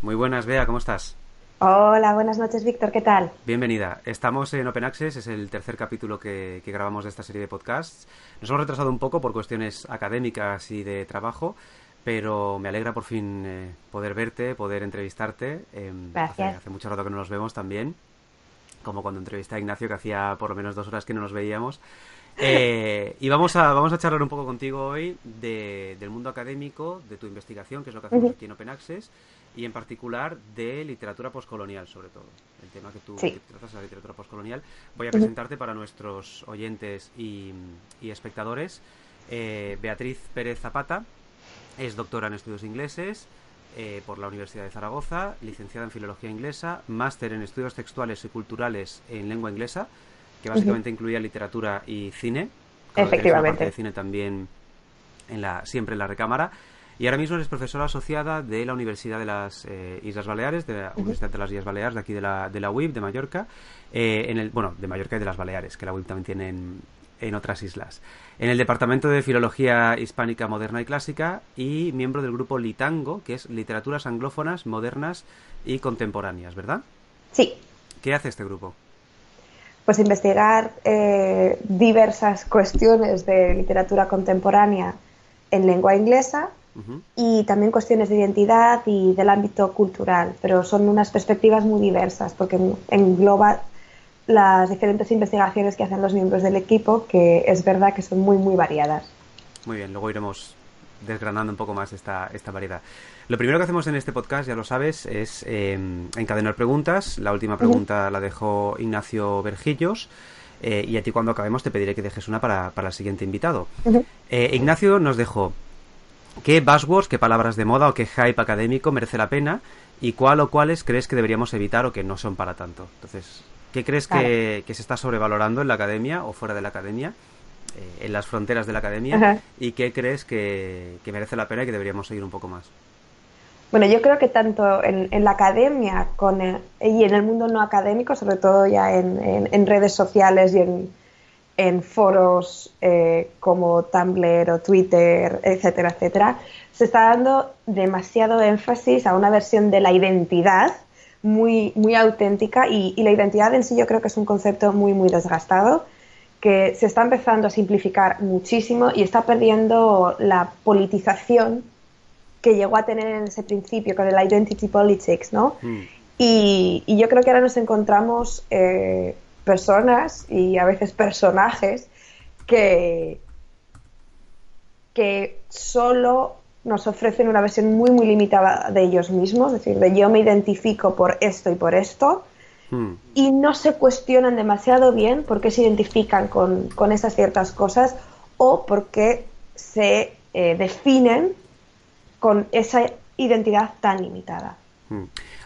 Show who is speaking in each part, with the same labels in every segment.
Speaker 1: Muy buenas, Bea, ¿cómo estás?
Speaker 2: Hola, buenas noches, Víctor, ¿qué tal?
Speaker 1: Bienvenida. Estamos en Open Access, es el tercer capítulo que, grabamos de esta serie de podcasts. Nos hemos retrasado un poco por cuestiones académicas y de trabajo, pero me alegra por fin eh, poder verte, poder entrevistarte.
Speaker 2: Em, Gracias.
Speaker 1: Hace, mucho rato que no nos vemos también, como cuando entrevisté a Ignacio, que hacía por lo menos dos horas que no nos veíamos. Eh, y vamos a, vamos a charlar un poco contigo hoy del mundo académico, de tu investigación, que es lo que hacemos aquí en Open Access, y en particular de literatura postcolonial, sobre todo. El tema que tú tratas es la literatura postcolonial. Voy a presentarte para nuestros oyentes y, espectadores. Eh, Beatriz Pérez Zapata es doctora en estudios ingleses eh, por la Universidad de Zaragoza, licenciada en filología inglesa, máster en estudios textuales y culturales en lengua inglesa que básicamente incluía literatura y cine.
Speaker 2: Efectivamente.
Speaker 1: de cine también en la, siempre en la recámara. Y ahora mismo eres profesora asociada de la Universidad de las eh, Islas Baleares, de la Universidad de las Islas Baleares, de aquí de la, de la UIB, de Mallorca, eh, en el, bueno, de Mallorca y de las Baleares, que la UIB también tiene en, en otras islas. En el Departamento de Filología Hispánica Moderna y Clásica y miembro del grupo Litango, que es Literaturas Anglófonas, Modernas y Contemporáneas, ¿verdad?
Speaker 2: Sí.
Speaker 1: ¿Qué hace este grupo?
Speaker 2: pues investigar eh, diversas cuestiones de literatura contemporánea en lengua inglesa y también cuestiones de identidad y del ámbito cultural, pero son unas perspectivas muy diversas porque engloba las diferentes investigaciones que hacen los miembros del equipo, que es verdad que son muy, muy variadas.
Speaker 1: Muy bien, luego iremos desgranando un poco más esta, esta variedad. Lo primero que hacemos en este podcast, ya lo sabes, es em, encadenar preguntas. La última pregunta la dejó Ignacio Vergillos. Eh, y a ti cuando acabemos te pediré que dejes una para, para el siguiente invitado. Eh, Ignacio nos dejó qué buzzwords, qué palabras de moda o qué hype académico merece la pena y cuál o cuáles crees que deberíamos evitar o que no son para tanto. Entonces, ¿qué crees que, que, se está sobrevalorando en la academia o fuera de la academia? Eh, en las fronteras de la academia y qué crees que, merece la pena y que deberíamos seguir un poco más.
Speaker 2: Bueno, yo creo que tanto en, la academia con y en el mundo no académico, sobre todo ya en, redes sociales y en, foros eh, como Tumblr o Twitter, etcétera, etcétera, se está dando demasiado énfasis a una versión de la identidad muy, muy auténtica y, y la identidad en sí yo creo que es un concepto muy, muy desgastado que se está empezando a simplificar muchísimo y está perdiendo la politización que llegó a tener en ese principio con el identity politics, ¿no? Mm. Y, yo creo que ahora nos encontramos eh, personas y a veces personajes que, que solo nos ofrecen una versión muy, muy limitada de ellos mismos, es decir, de yo me identifico por esto y por esto, y no se cuestionan demasiado bien por qué se identifican con, esas ciertas cosas o por qué se eh, definen con esa identidad tan limitada.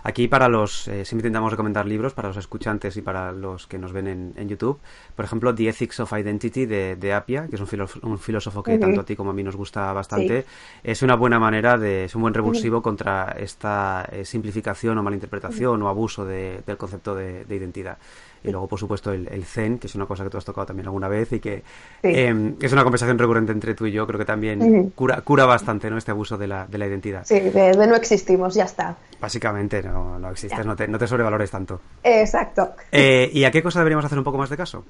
Speaker 1: Aquí para los, eh, siempre intentamos recomendar libros para los escuchantes y para los que nos ven en, YouTube. Por ejemplo, The Ethics of Identity de, Apia, que es un, filósofo, que tanto a ti como a mí nos gusta bastante. Es una buena manera de, es un buen revulsivo contra esta eh, simplificación o malinterpretación o abuso del concepto de identidad. Y luego, por supuesto, el, Zen, que es una cosa que tú has tocado también alguna vez y que em, es una conversación recurrente entre tú y yo. Creo que también cura, cura bastante ¿no? este abuso de la, de la identidad.
Speaker 2: Sí, de, no existimos, ya está.
Speaker 1: Básicamente, no, no existes, no te, no te, sobrevalores tanto.
Speaker 2: Exacto.
Speaker 1: Eh, ¿Y a qué cosa deberíamos hacer un poco más de caso?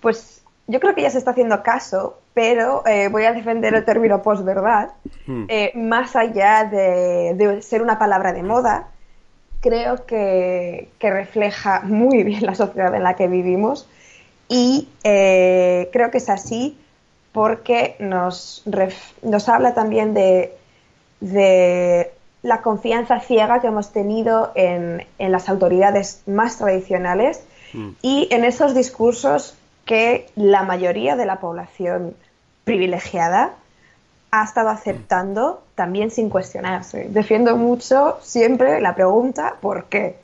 Speaker 2: Pues yo creo que ya se está haciendo caso, pero eh, voy a defender el término posverdad, hmm. eh, más allá de, de, ser una palabra de moda, creo que, refleja muy bien la sociedad en la que vivimos y eh, creo que es así porque nos, nos habla también de, la confianza ciega que hemos tenido en, las autoridades más tradicionales mm. y en esos discursos que la mayoría de la población privilegiada ha estado aceptando también sin cuestionarse. Defiendo mucho siempre la pregunta ¿por qué?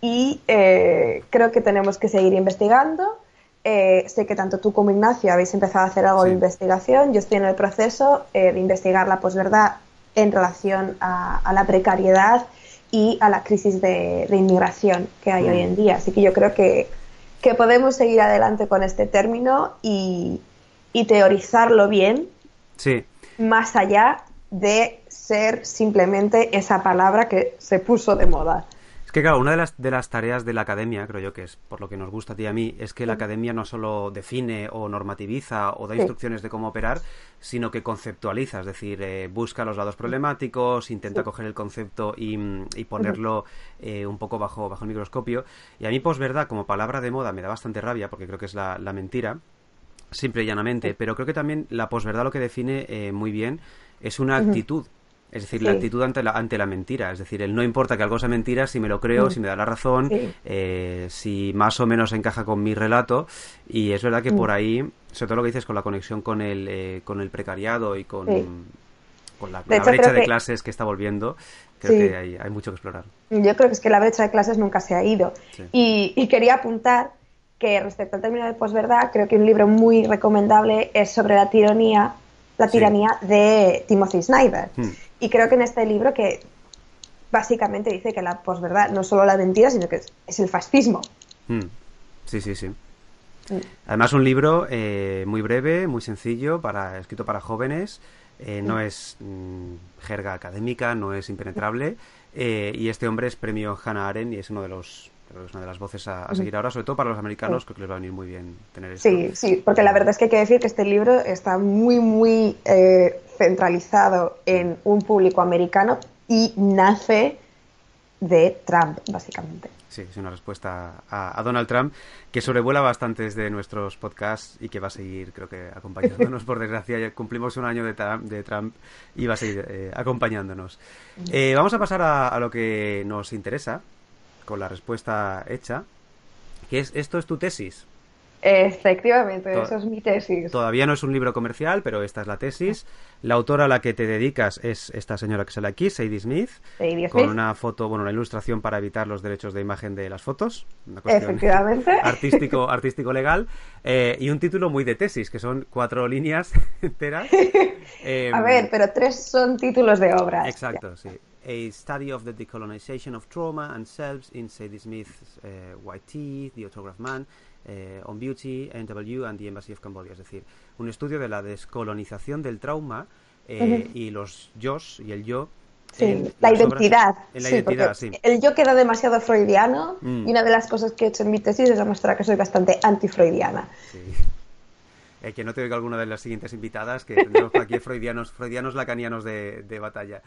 Speaker 2: Y eh, creo que tenemos que seguir investigando. Eh, sé que tanto tú como Ignacio habéis empezado a hacer algo de investigación. Yo estoy en el proceso eh, de investigar la posverdad en relación a, la precariedad y a la crisis de, inmigración que hay hoy en día. Así que yo creo que, que podemos seguir adelante con este término y, y teorizarlo bien
Speaker 1: Sí.
Speaker 2: Más allá de ser simplemente esa palabra que se puso de moda.
Speaker 1: Es que, claro, una de las, de las tareas de la academia, creo yo que es por lo que nos gusta a ti y a mí, es que la academia no solo define o normativiza o da instrucciones de cómo operar, sino que conceptualiza, es decir, eh, busca los lados problemáticos, intenta coger el concepto y, ponerlo eh, un poco bajo, bajo el microscopio. Y a mí, posverdad, como palabra de moda, me da bastante rabia, porque creo que es la, mentira, simple y llanamente, pero creo que también la posverdad lo que define eh, muy bien es una actitud es decir, la actitud ante la, ante la mentira. Es decir, el no importa que algo sea mentira, si me lo creo, si me da la razón, eh, si más o menos encaja con mi relato. Y es verdad que por ahí, sobre todo lo que dices con la conexión con el, eh, con el precariado y con, con la, brecha de clases que está volviendo, creo que hay, hay, mucho que explorar.
Speaker 2: Yo creo que es que la brecha de clases nunca se ha ido. Y, y quería apuntar que respecto al término de posverdad, creo que un libro muy recomendable es sobre la tiranía la tiranía de Timothy Snyder. Hmm. Y creo que en este libro que básicamente dice que la posverdad no es solo la mentira, sino que es, el fascismo.
Speaker 1: Hmm. Sí, sí, sí. Además, un libro eh, muy breve, muy sencillo, para, escrito para jóvenes. Eh, no es mm, jerga académica, no es impenetrable. Eh, y este hombre es premio Hannah Arendt y es uno de los es una de las voces a, seguir ahora, sobre todo para los americanos, creo que les va a venir muy bien tener esto.
Speaker 2: Sí, sí, porque la verdad es que hay que decir que este libro está muy, muy eh, centralizado en un público americano y nace de Trump, básicamente.
Speaker 1: Sí, es una respuesta a, Donald Trump que sobrevuela bastante desde nuestros podcasts y que va a seguir, creo que, acompañándonos. por desgracia, ya cumplimos un año de, Trump, y va a seguir eh, acompañándonos. Eh, vamos a pasar a, lo que nos interesa, con la respuesta hecha, que es, ¿esto es tu tesis?
Speaker 2: Efectivamente, eso es mi tesis.
Speaker 1: Todavía no es un libro comercial, pero esta es la tesis. La autora a la que te dedicas es esta señora que sale aquí, Sadie Smith, con una foto, bueno, una ilustración para evitar los derechos de imagen de las fotos.
Speaker 2: Efectivamente.
Speaker 1: Artístico, artístico legal. Eh, y un título muy de tesis, que son cuatro líneas enteras.
Speaker 2: a ver, pero tres son títulos de obras.
Speaker 1: Exacto, sí. A Study of the Decolonization of Trauma and Selves in Sadie Smith's uh, White Teeth, The Autograph Man, uh, On Beauty, NW and the Embassy of Cambodia. Es decir, un estudio de la descolonización del trauma eh, y los yo y el yo
Speaker 2: Sí, la identidad. En la sí, identidad sí. El yo queda demasiado freudiano mm. y una de las cosas que he hecho en mi tesis es demostrar que soy bastante antifreudiana. Sí.
Speaker 1: Eh, que no te oiga alguna de las siguientes invitadas, que tendremos aquí freudianos, freudianos lacanianos de, de batalla.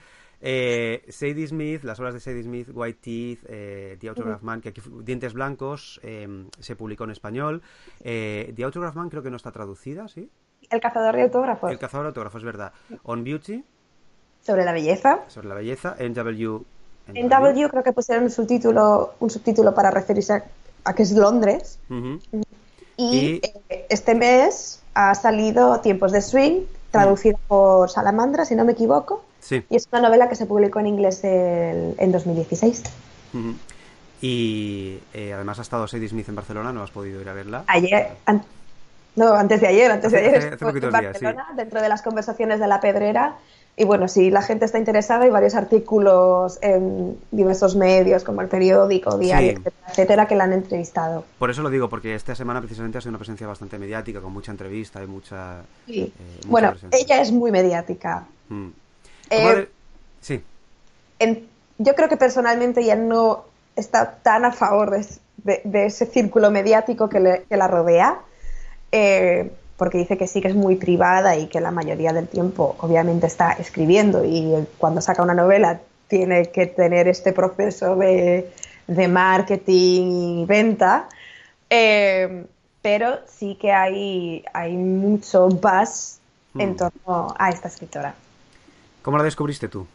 Speaker 1: Eh, Sadie Smith, las obras de Sadie Smith, White Teeth, eh, The Autograph Man, que aquí, Dientes Blancos, eh, se publicó en español. Eh, The Autograph Man creo que no está traducida, ¿sí?
Speaker 2: El cazador de autógrafos.
Speaker 1: El cazador de autógrafos, es verdad. On Beauty.
Speaker 2: Sobre la belleza.
Speaker 1: Sobre la belleza. NW.
Speaker 2: En W creo que pusieron un subtítulo, un subtítulo para referirse a, que es Londres. Y, este mes ha salido Tiempos de Swing, traducido por Salamandra, si no me equivoco. Y es una novela que se publicó en inglés en 2016.
Speaker 1: Y eh, además ha estado Sadie Smith en Barcelona, ¿no has podido ir a verla?
Speaker 2: Ayer, no, antes de ayer, antes de ayer en Barcelona, dentro de las conversaciones de la Pedrera. Y bueno, si la gente está interesada, hay varios artículos en diversos medios, como el periódico, diario, etcétera, que la han entrevistado.
Speaker 1: Por eso lo digo, porque esta semana precisamente ha sido una presencia bastante mediática, con mucha entrevista y mucha.
Speaker 2: Eh, bueno, ella es muy mediática. Mm.
Speaker 1: Eh, sí.
Speaker 2: yo creo que personalmente ya no está tan a favor de, ese círculo mediático que, la rodea, eh, porque dice que sí que es muy privada y que la mayoría del tiempo obviamente está escribiendo y cuando saca una novela tiene que tener este proceso de, marketing y venta. Eh, pero sí que hay, hay mucho buzz en hmm. torno a esta escritora.
Speaker 1: ¿Cómo la descubriste tú?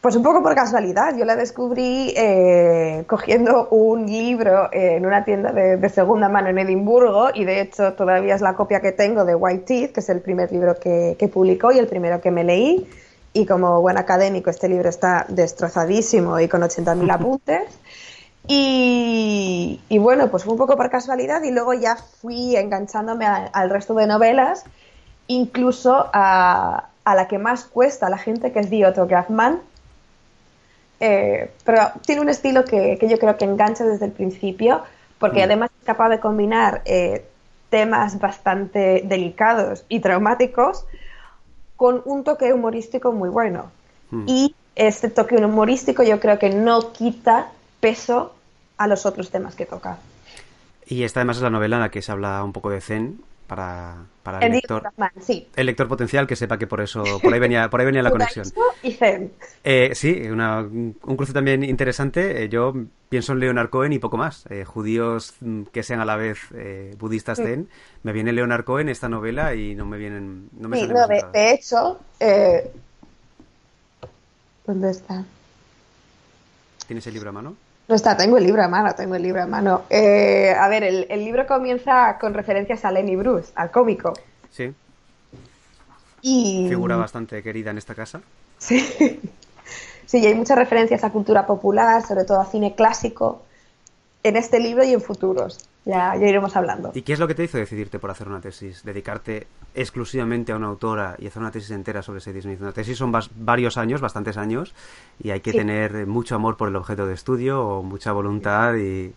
Speaker 2: Pues un poco por casualidad. Yo la descubrí eh, cogiendo un libro en una tienda de, segunda mano en Edimburgo y de hecho todavía es la copia que tengo de White Teeth, que es el primer libro que, publicó y el primero que me leí. Y como buen académico este libro está destrozadísimo y con 80.000 apuntes. Y, bueno, pues fue un poco por casualidad y luego ya fui enganchándome al resto de novelas, incluso a, a la que más cuesta a la gente, que es The Autograph Man. Eh, pero tiene un estilo que, yo creo que engancha desde el principio, porque mm. además es capaz de combinar eh, temas bastante delicados y traumáticos con un toque humorístico muy bueno.
Speaker 1: Hmm.
Speaker 2: Y este toque humorístico yo creo que no quita peso a los otros temas que toca.
Speaker 1: Y esta además es la novela en la que se habla un poco de Zen para, para el,
Speaker 2: El
Speaker 1: lector.
Speaker 2: Dick Trackman, sí.
Speaker 1: El lector potencial que sepa que por eso, por ahí venía, por ahí venía la conexión.
Speaker 2: Y Zen.
Speaker 1: Eh, sí, una- un cruce también interesante. Eh, yo pienso en Leonard Cohen y poco más. Eh, judíos mm, que sean a la vez eh, budistas zen. Me viene Leonard Cohen esta novela y no me vienen, no me
Speaker 2: Sí, no, de, de hecho, ¿dónde está?
Speaker 1: ¿Tienes el libro a mano?
Speaker 2: No está, tengo el libro a mano, tengo el libro a mano. Eh, a ver, el, el libro comienza con referencias a Lenny Bruce, al cómico.
Speaker 1: Sí,
Speaker 2: Y...
Speaker 1: figura bastante querida en esta casa.
Speaker 2: Sí. sí, y hay muchas referencias a cultura popular, sobre todo a cine clásico, en este libro y en futuros. Ya, ya iremos hablando.
Speaker 1: ¿Y qué es lo que te hizo decidirte por hacer una tesis? Dedicarte exclusivamente a una autora y hacer una tesis entera sobre Sadie Smith. Una tesis son varios años, bastantes años, y hay que
Speaker 2: Sí.
Speaker 1: tener mucho amor por el objeto de estudio, o mucha voluntad y,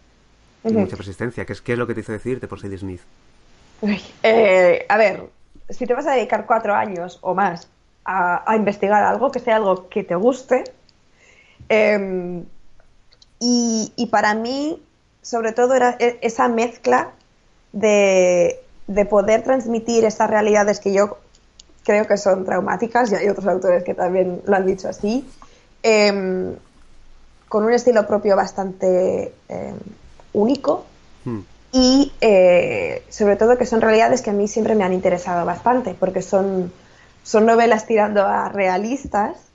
Speaker 1: mucha persistencia. ¿Qué es, ¿Qué es lo que te hizo decidirte por Sadie Smith?
Speaker 2: Uy, eh, a ver, si te vas a dedicar cuatro años o más a, a investigar algo, que sea algo que te guste, eh, y, y para mí, sobre todo, era e- esa mezcla de, de poder transmitir estas realidades que yo creo que son traumáticas, y hay otros autores que también lo han dicho así, eh, con un estilo propio bastante eh, único,
Speaker 1: Hmm.
Speaker 2: y eh, sobre todo que son realidades que a mí siempre me han interesado bastante, porque son, son novelas tirando a realistas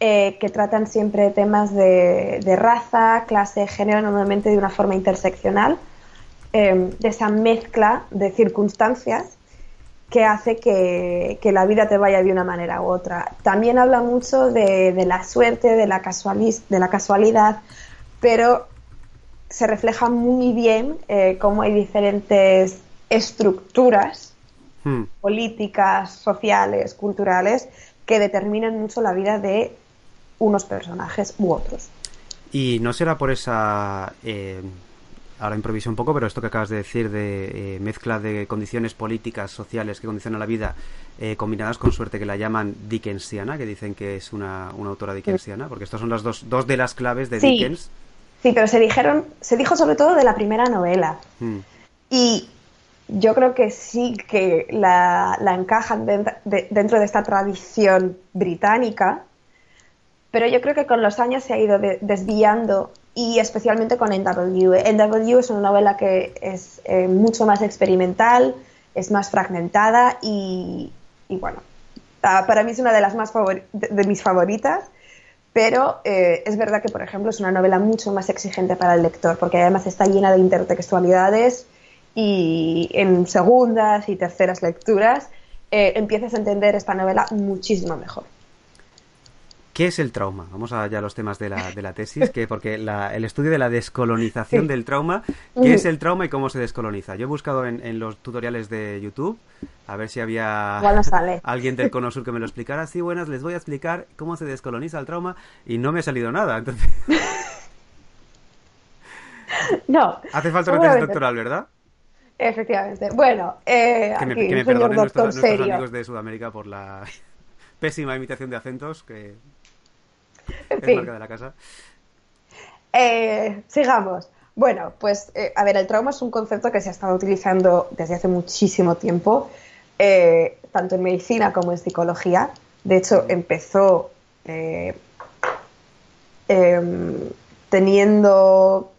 Speaker 2: eh, que tratan siempre temas de, de raza, clase, género, normalmente de una forma interseccional, eh, de esa mezcla de circunstancias que hace que, que la vida te vaya de una manera u otra. También habla mucho de, de la suerte, de la, casualis- de la casualidad, pero se refleja muy bien eh, cómo hay diferentes estructuras
Speaker 1: Hmm.
Speaker 2: políticas, sociales, culturales, que determinan mucho la vida de unos personajes u otros.
Speaker 1: Y no será por esa... eh, ahora improviso un poco, pero esto que acabas de decir de eh, mezcla de condiciones políticas, sociales que condicionan la vida, eh, combinadas con suerte que la llaman Dickensiana, que dicen que es una, una autora Dickensiana, porque estas son las dos, dos de las claves de
Speaker 2: Sí.
Speaker 1: Dickens.
Speaker 2: Sí, pero se dijeron, se dijo sobre todo de la primera novela.
Speaker 1: Hmm.
Speaker 2: Y yo creo que sí que la, la encajan dentro de, dentro de esta tradición británica, pero yo creo que con los años se ha ido de- desviando y especialmente con NW. NW es una novela que es eh, mucho más experimental, es más fragmentada y, bueno, ah, para mí es una de las más de mis favoritas. Pero eh, es verdad que, por ejemplo, es una novela mucho más exigente para el lector, porque además está llena de intertextualidades y en segundas y terceras lecturas eh, empiezas a entender esta novela muchísimo mejor.
Speaker 1: ¿Qué es el trauma? Vamos a ya a los temas de la, de la tesis, que porque la- el estudio de la descolonización del trauma, ¿qué es el trauma y cómo se descoloniza? Yo he buscado en, en los tutoriales de YouTube a ver si había
Speaker 2: Igual no sale.
Speaker 1: alguien del Cono Sur que me lo explicara. Sí, buenas, les voy a explicar cómo se descoloniza el trauma y no me ha salido nada. Entonces,
Speaker 2: No,
Speaker 1: hace falta una tesis doctoral, ¿verdad?
Speaker 2: efectivamente. Bueno, eh,
Speaker 1: Que me,
Speaker 2: aquí
Speaker 1: que me perdonen nuestros, nuestros amigos de Sudamérica por la pésima imitación de acentos que
Speaker 2: En fin.
Speaker 1: marca de la casa.
Speaker 2: Eh, sigamos. Bueno, pues eh, a ver, el trauma es un concepto que se ha estado utilizando desde hace muchísimo tiempo, eh, tanto en medicina como en psicología. De hecho, empezó eh, em, teniendo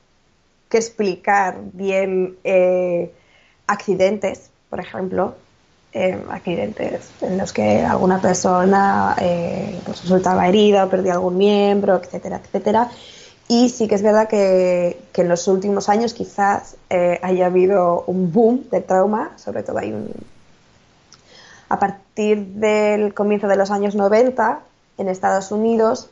Speaker 2: que explicar bien accidentes, por ejemplo, eh, accidentes en los que alguna persona eh, pues resultaba herida o perdía algún miembro, etcétera, etcétera. Y sí que es verdad que, que en los últimos años quizás eh, haya habido un boom del trauma, sobre todo hay un... A partir del comienzo de los años 90, en Estados Unidos,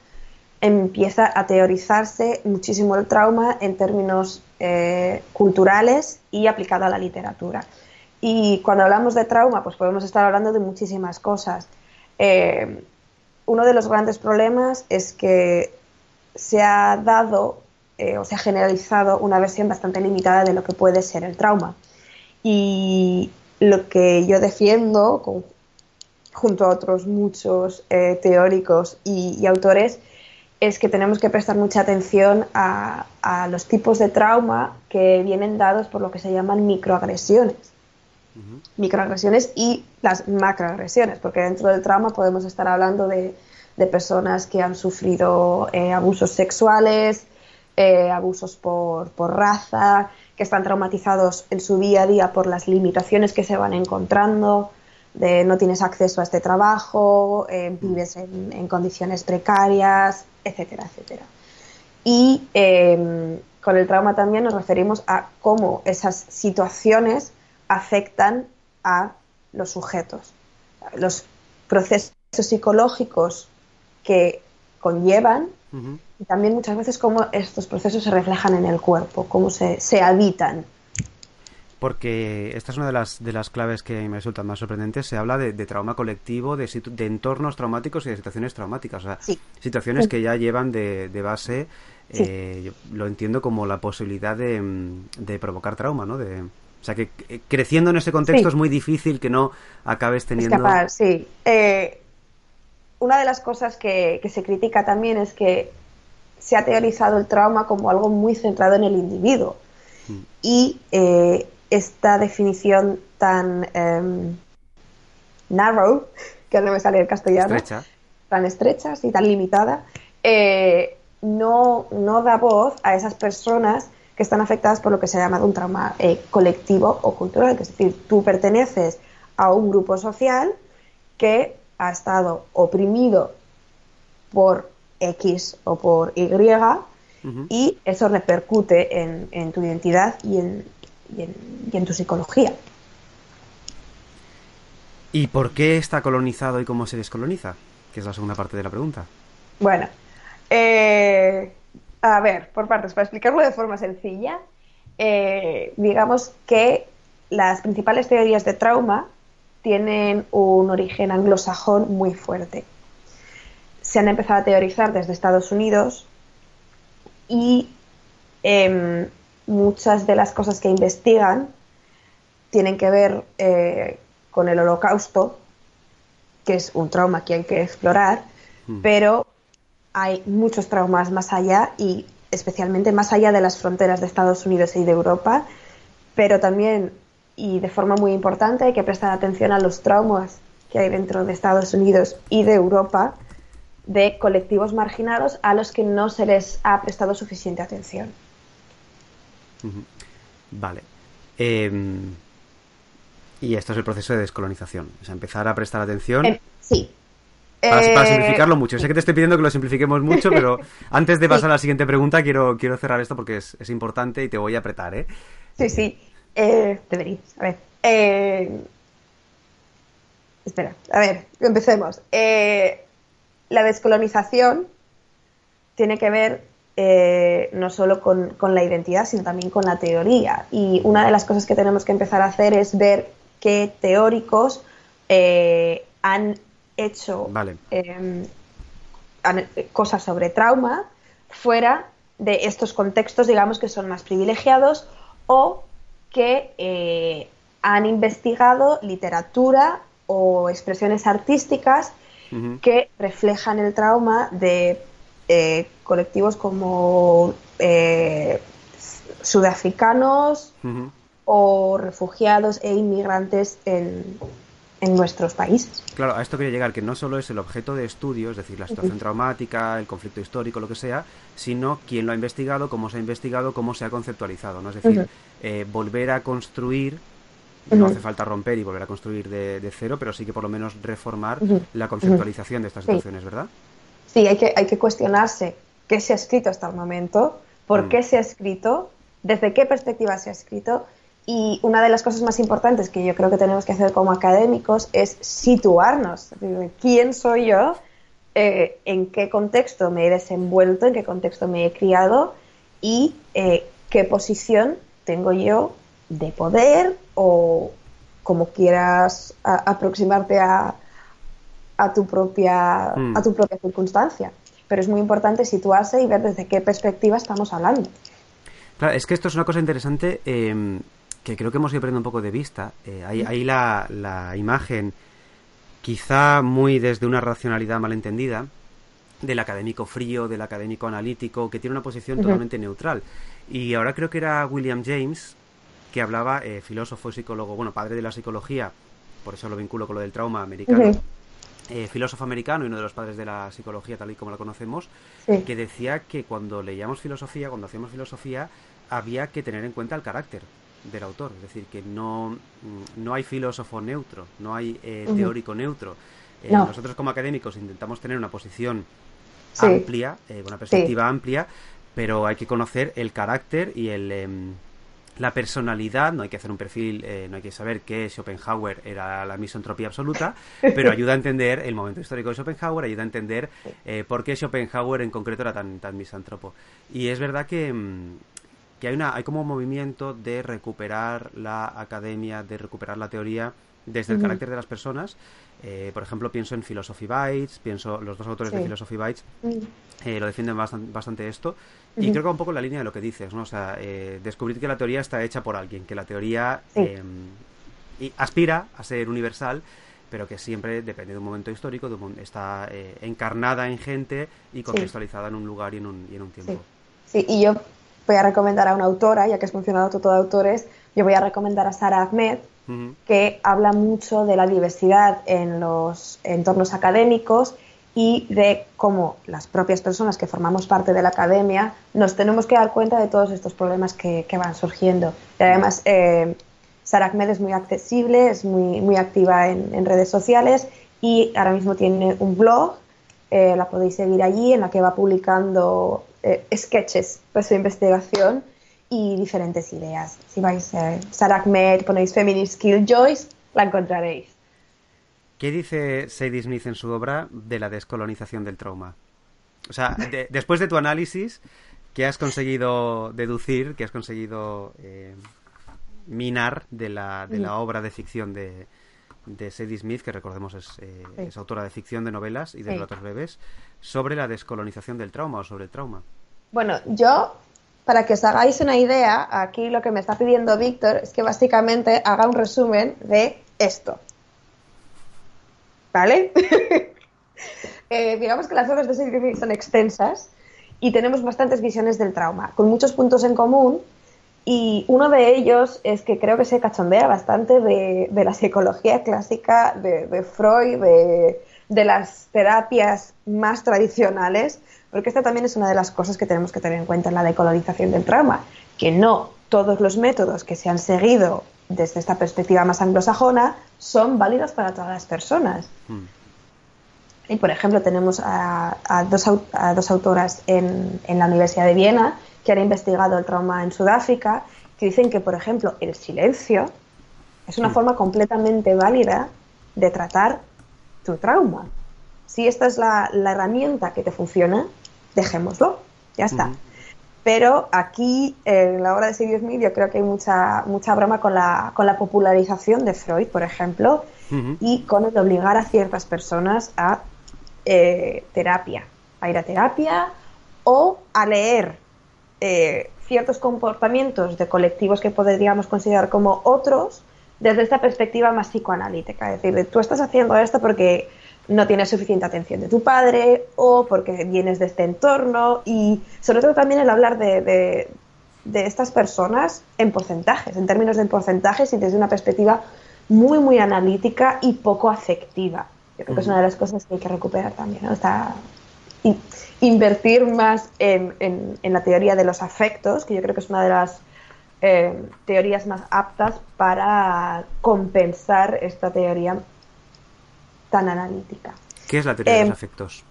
Speaker 2: empieza a teorizarse muchísimo el trauma en términos eh, culturales y aplicado a la literatura. Y cuando hablamos de trauma, pues podemos estar hablando de muchísimas cosas. Eh, uno de los grandes problemas es que se ha dado eh, o se ha generalizado una versión bastante limitada de lo que puede ser el trauma. Y lo que yo defiendo junto a otros muchos eh, teóricos y, autores, es que tenemos que prestar mucha atención a, los tipos de trauma que vienen dados por lo que se llaman microagresiones. Microagresiones y las macroagresiones, porque dentro del trauma podemos estar hablando de, personas que han sufrido eh, abusos sexuales, eh, abusos por, por raza, que están traumatizados en su día a día por las limitaciones que se van encontrando, de no tienes acceso a este trabajo, eh, vives en, condiciones precarias, etcétera, etcétera. Y em, con el trauma también nos referimos a cómo esas situaciones afectan a los sujetos. Los procesos psicológicos que conllevan y también muchas veces cómo estos procesos se reflejan en el cuerpo, cómo se, se habitan
Speaker 1: porque esta es una de las, de las claves que me resultan más sorprendentes. Se habla de, trauma colectivo, de, de, entornos traumáticos y de situaciones traumáticas. O sea, situaciones que ya llevan de, base, eh, lo entiendo como la posibilidad de, de, provocar trauma, ¿no? De, sea, que creciendo en ese contexto es muy difícil que no acabes teniendo...
Speaker 2: Escapar, sí. Eh, una de las cosas que, que se critica también es que se ha teorizado el trauma como algo muy centrado en el individuo. Mm. Y eh, esta definición tan em, narrow, que no me sale el castellano, tan estrecha y tan limitada, eh, no, no da voz a esas personas que están afectadas por lo que se ha llamado un trauma eh, colectivo o cultural, es decir, tú perteneces a un grupo social que ha estado oprimido por X o por Y y eso repercute en, en, tu identidad y en, y en, tu psicología.
Speaker 1: ¿Y por qué está colonizado y cómo se descoloniza? Que es la segunda parte de la pregunta.
Speaker 2: Bueno, eh, a ver, por partes, para explicarlo de forma sencilla, eh, digamos que las principales teorías de trauma tienen un origen anglosajón muy fuerte. Se han empezado a teorizar desde Estados Unidos y em, muchas de las cosas que investigan tienen que ver eh, con el holocausto, que es un trauma que hay que explorar, hmm. pero hay muchos traumas más allá y especialmente más allá de las fronteras de Estados Unidos y de Europa, pero también y de forma muy importante hay que prestar atención a los traumas que hay dentro de Estados Unidos y de Europa de colectivos marginados a los que no se les ha prestado suficiente atención.
Speaker 1: Vale. Em, y esto es el proceso de descolonización. O sea, empezar a prestar atención.
Speaker 2: Em, sí.
Speaker 1: Para, eh, simplificarlo mucho. Sé que te estoy pidiendo que lo simplifiquemos mucho, pero antes de pasar a la siguiente pregunta, quiero, quiero cerrar esto porque es, importante y te voy a apretar, ¿eh?
Speaker 2: Sí, sí. Eh, deberías. A ver. Eh, espera, a ver, empecemos. la descolonización tiene que ver eh, no solo con, la identidad, sino también con la teoría. Y una de las cosas que tenemos que empezar a hacer es ver qué teóricos eh, han hecho em, cosas sobre trauma fuera de estos contextos, digamos, que son más privilegiados o que eh, han investigado literatura o expresiones artísticas que reflejan el trauma de eh, colectivos como eh, sudafricanos o refugiados e inmigrantes en, nuestros países.
Speaker 1: Claro, a esto quería llegar, que no solo es el objeto de estudio, es decir, la situación traumática, el conflicto histórico, lo que sea, sino quién lo ha investigado, cómo se ha investigado, cómo se ha conceptualizado, ¿no? Es decir, eh, volver a construir no hace falta romper y volver a construir de, cero, pero sí que por lo menos reformar la conceptualización de estas situaciones, ¿verdad?
Speaker 2: sí, hay que, hay que cuestionarse qué se ha escrito hasta el momento, por mm. qué se ha escrito, desde qué perspectiva se ha escrito. Y una de las cosas más importantes que yo creo que tenemos que hacer como académicos es situarnos. ¿Quién soy yo? Eh, ¿En qué contexto me he desenvuelto? ¿En qué contexto me he criado? ¿Y eh, qué posición tengo yo de poder o como quieras aproximarte a, a tu propia, a mm. tu propia circunstancia. Pero es muy importante situarse y ver desde qué perspectiva estamos hablando.
Speaker 1: Claro, es que esto es una cosa interesante em, que creo que hemos ido perdiendo un poco de vista. Eh, hay, la, la, imagen quizá muy desde una racionalidad malentendida, del académico frío, del académico analítico, que tiene una posición totalmente neutral. Y ahora creo que era William James, que hablaba, eh, filósofo y psicólogo, bueno, padre de la psicología, por eso lo vinculo con lo del trauma americano, eh, filósofo americano y uno de los padres de la psicología tal y como la conocemos, que decía que cuando leíamos filosofía, cuando hacíamos filosofía, había que tener en cuenta el carácter del autor, es decir, que no, mm, no hay filósofo neutro, no hay eh, teórico neutro. Nosotros como académicos intentamos tener una posición amplia, una perspectiva amplia, pero hay que conocer el carácter y el, em, la personalidad, no hay que hacer un perfil, eh, no hay que saber que Schopenhauer era la misantropía absoluta, pero ayuda a entender el momento histórico de Schopenhauer, ayuda a entender eh, por qué Schopenhauer en concreto era tan, tan misántropo. Y es verdad que, mm, que hay, una, hay como un movimiento de recuperar la academia, de recuperar la teoría desde el carácter de las personas. Eh, por ejemplo, pienso en Philosophy Bites, pienso, los dos autores de Philosophy Bites lo defienden bastante, bastante esto. Y creo que va un poco en la línea de lo que dices, ¿no? O sea, eh, descubrir que la teoría está hecha por alguien, que la teoría em, aspira a ser universal, pero que siempre depende de un momento histórico, está eh, encarnada en gente y contextualizada en un lugar y en un, y en un tiempo.
Speaker 2: Sí. y yo voy a recomendar a una autora, ya que has mencionado todo de autores, yo voy a recomendar a Sara Ahmed, que habla mucho de la diversidad en los entornos académicos y de cómo las propias personas que formamos parte de la academia nos tenemos que dar cuenta de todos estos problemas que, van surgiendo. Y además, eh, Sara Ahmed es muy accesible, es muy, muy activa en, redes sociales y ahora mismo tiene un blog, eh, la podéis seguir allí, en la que va publicando eh, sketches de su investigación y diferentes ideas. Si vais a Sarah Ahmed, ponéis Feminist Killjoys, la encontraréis.
Speaker 1: ¿Qué dice Sadie Smith en su obra de la descolonización del trauma? O sea, después de tu análisis, ¿qué has conseguido deducir, qué has conseguido eh, minar de la, de la obra de ficción de, de Sadie Smith, que recordemos es, eh, autora de ficción de novelas y de relatos breves, sobre la descolonización del trauma o sobre el trauma?
Speaker 2: Bueno, yo, para que os hagáis una idea, aquí lo que me está pidiendo Víctor es que básicamente haga un resumen de esto. ¿vale? Eh, digamos que las obras de Sadie son extensas y tenemos bastantes visiones del trauma, con muchos puntos en común. Y uno de ellos es que creo que se cachondea bastante de, la psicología clásica, de, Freud, de, las terapias más tradicionales, porque esta también es una de las cosas que tenemos que tener en cuenta en la decolonización del trauma, que no todos los métodos que se han seguido desde esta perspectiva más anglosajona, son válidos para todas las personas. Hmm. Y, por ejemplo, tenemos a, dos, autoras en, la Universidad de Viena que han investigado el trauma en Sudáfrica, que dicen que, por ejemplo, el silencio es una hmm. forma completamente válida de tratar tu trauma. Si esta es la, herramienta que te funciona, dejémoslo, ya está. Pero aquí, en la obra de Sadie Smith, yo creo que hay mucha, mucha broma con la, con la popularización de Freud, por ejemplo, y con el obligar a ciertas personas a eh, terapia, a ir a terapia o a leer eh, ciertos comportamientos de colectivos que podríamos considerar como otros desde esta perspectiva más psicoanalítica. Es decir, tú estás haciendo esto porque no tienes suficiente atención de tu padre o porque vienes de este entorno y sobre todo también el hablar de, de, estas personas en porcentajes, en términos de porcentajes y desde una perspectiva muy, muy analítica y poco afectiva. Yo creo que es una de las cosas que hay que recuperar también, ¿no? invertir más en, en, la teoría de los afectos, que yo creo que es una de las eh, teorías más aptas para compensar esta teoría tan analítica.
Speaker 1: ¿Qué es la teoría de los em, afectos?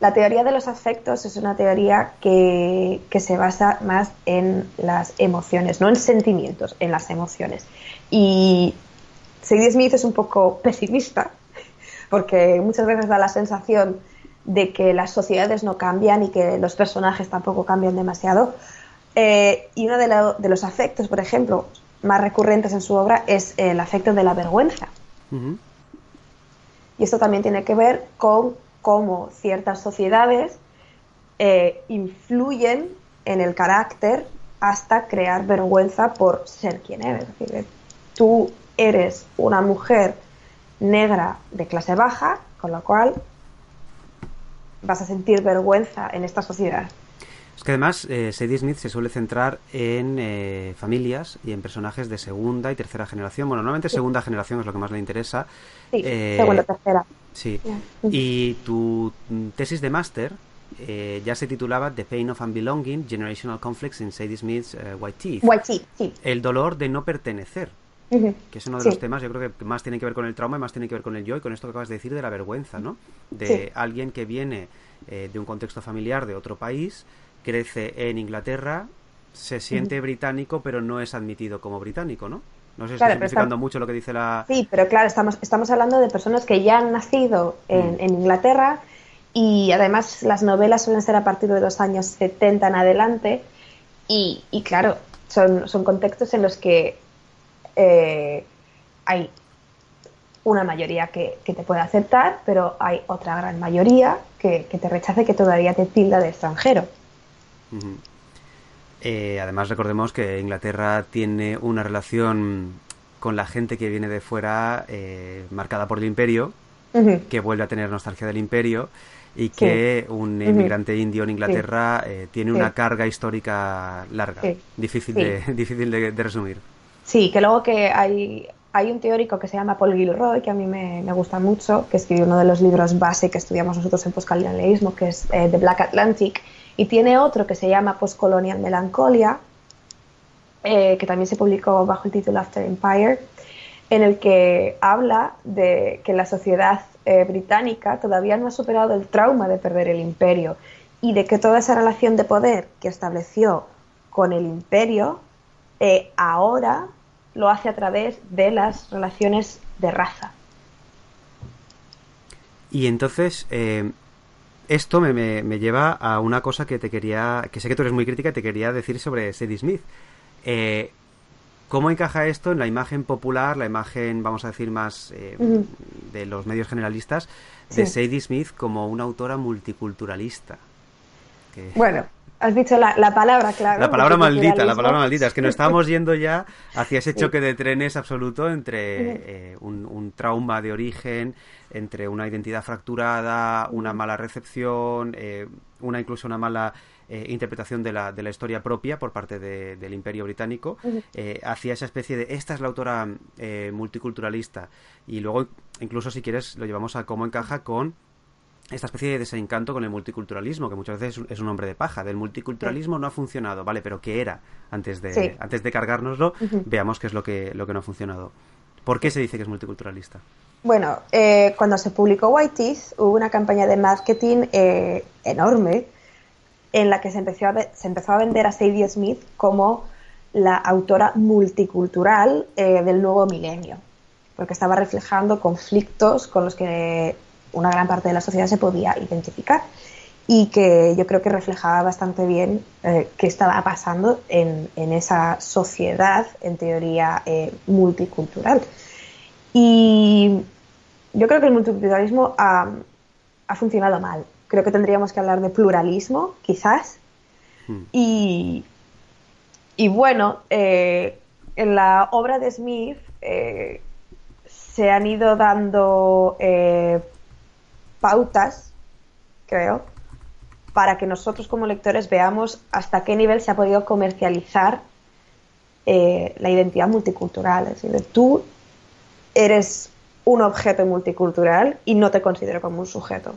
Speaker 2: La teoría de los afectos es una teoría que, se basa más en las emociones, no en sentimientos, en las emociones. Y Sadie Smith es un poco pesimista, porque muchas veces da la sensación de que las sociedades no cambian y que los personajes tampoco cambian demasiado. Eh, y uno de, los afectos, por ejemplo, más recurrentes en su obra es el afecto de la vergüenza. Y esto también tiene que ver con cómo ciertas sociedades eh, influyen en el carácter hasta crear vergüenza por ser quien eres. Tú eres una mujer negra de clase baja, con lo cual vas a sentir vergüenza en esta sociedad.
Speaker 1: Es que además eh, Sadie Smith se suele centrar en eh, familias y en personajes de segunda y tercera generación. Bueno, normalmente segunda generación es lo que más le interesa.
Speaker 2: Sí, eh, segunda, tercera.
Speaker 1: Sí. Y tu tesis de máster eh, ya se titulaba The Pain of Unbelonging, Generational Conflicts in Sadie Smith's White Teeth.
Speaker 2: White Teeth, sí.
Speaker 1: El dolor de no pertenecer. Que es uno de los temas, yo creo que más tiene que ver con el trauma y más tiene que ver con el yo y con esto que acabas de decir de la vergüenza, ¿no? De alguien que viene de un contexto familiar de otro país crece en Inglaterra, se siente británico, pero no es admitido como británico, ¿no? No sé si estoy simplificando mucho lo que dice la...
Speaker 2: Sí, pero claro, estamos, estamos hablando de personas que ya han nacido en, mm. Inglaterra y además las novelas suelen ser a partir de los años 70 en adelante y, claro, son, son, contextos en los que eh, hay una mayoría que, te puede aceptar, pero hay otra gran mayoría que, que te rechace, que todavía te tilda de extranjero.
Speaker 1: Eh, además, recordemos que Inglaterra tiene una relación con la gente que viene de fuera eh, marcada por el imperio, que vuelve a tener nostalgia del imperio y que un inmigrante indio en Inglaterra eh, tiene una carga histórica larga, difícil, de, difícil de, resumir.
Speaker 2: Sí, que luego que hay, hay un teórico que se llama Paul Gilroy, que a mí me, gusta mucho, que escribió uno de los libros base que estudiamos nosotros en postcolonialismo, que es The Black Atlantic, y tiene otro que se llama Postcolonial Melancolia, eh, que también se publicó bajo el título After Empire, en el que habla de que la sociedad eh, británica todavía no ha superado el trauma de perder el imperio y de que toda esa relación de poder que estableció con el imperio eh, ahora lo hace a través de las relaciones de raza.
Speaker 1: Y entonces, esto me, me, lleva a una cosa que te quería, que sé que tú eres muy crítica y te quería decir sobre Sadie Smith. Eh, ¿Cómo encaja esto en la imagen popular, la imagen, vamos a decir, más eh, de los medios generalistas, de Sadie Smith como una autora multiculturalista?
Speaker 2: Bueno, Has dicho la, palabra clave.
Speaker 1: La palabra maldita, la palabra maldita. Es que nos estábamos yendo ya hacia ese choque de trenes absoluto entre eh, un, trauma de origen, entre una identidad fracturada, una mala recepción, eh, una incluso una mala eh, interpretación de la, de la historia propia por parte del Imperio Británico, hacia esa especie de esta es la autora multiculturalista. Y luego, incluso si quieres, lo llevamos a cómo encaja con esta especie de desencanto con el multiculturalismo, que muchas veces es un hombre de paja. Del multiculturalismo no ha funcionado, ¿vale? Pero ¿qué era? Antes de, antes de cargárnoslo, veamos qué es lo que, lo que no ha funcionado. ¿Por qué se dice que es multiculturalista?
Speaker 2: Bueno, eh, cuando se publicó White Teeth hubo una campaña de marketing eh, enorme en la que se empezó, a, se empezó a vender a Sadie Smith como la autora multicultural eh, del nuevo milenio, porque estaba reflejando conflictos con los que una gran parte de la sociedad se podía identificar y que yo creo que reflejaba bastante bien eh, qué estaba pasando en, esa sociedad, en teoría, eh, multicultural. Y yo creo que el multiculturalismo ha, funcionado mal. Creo que tendríamos que hablar de pluralismo, quizás. Hmm. Y, y, bueno, eh, en la obra de Smith se han ido dando pautas, creo, para que nosotros como lectores veamos hasta qué nivel se ha podido comercializar eh, la identidad multicultural. Es decir, tú eres un objeto multicultural y no te considero como un sujeto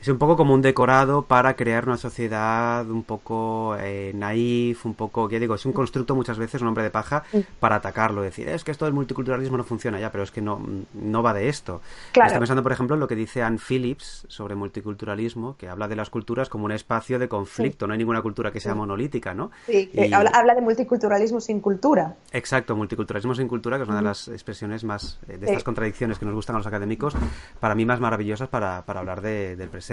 Speaker 1: es un poco como un decorado para crear una sociedad un poco eh, naif, un poco, ya digo, es un constructo muchas veces, un hombre de paja, para atacarlo, decir, es que esto del multiculturalismo no funciona ya, pero es que no, no va de esto. Estoy pensando, por ejemplo, en lo que dice Anne Phillips sobre multiculturalismo, que habla de las culturas como un espacio de conflicto, no hay ninguna cultura que sea monolítica, ¿no?
Speaker 2: Sí, habla, de multiculturalismo sin cultura.
Speaker 1: Exacto, multiculturalismo sin cultura, que es una de las expresiones más, eh, de estas contradicciones que nos gustan a los académicos, para mí más maravillosas para, para hablar de, del presente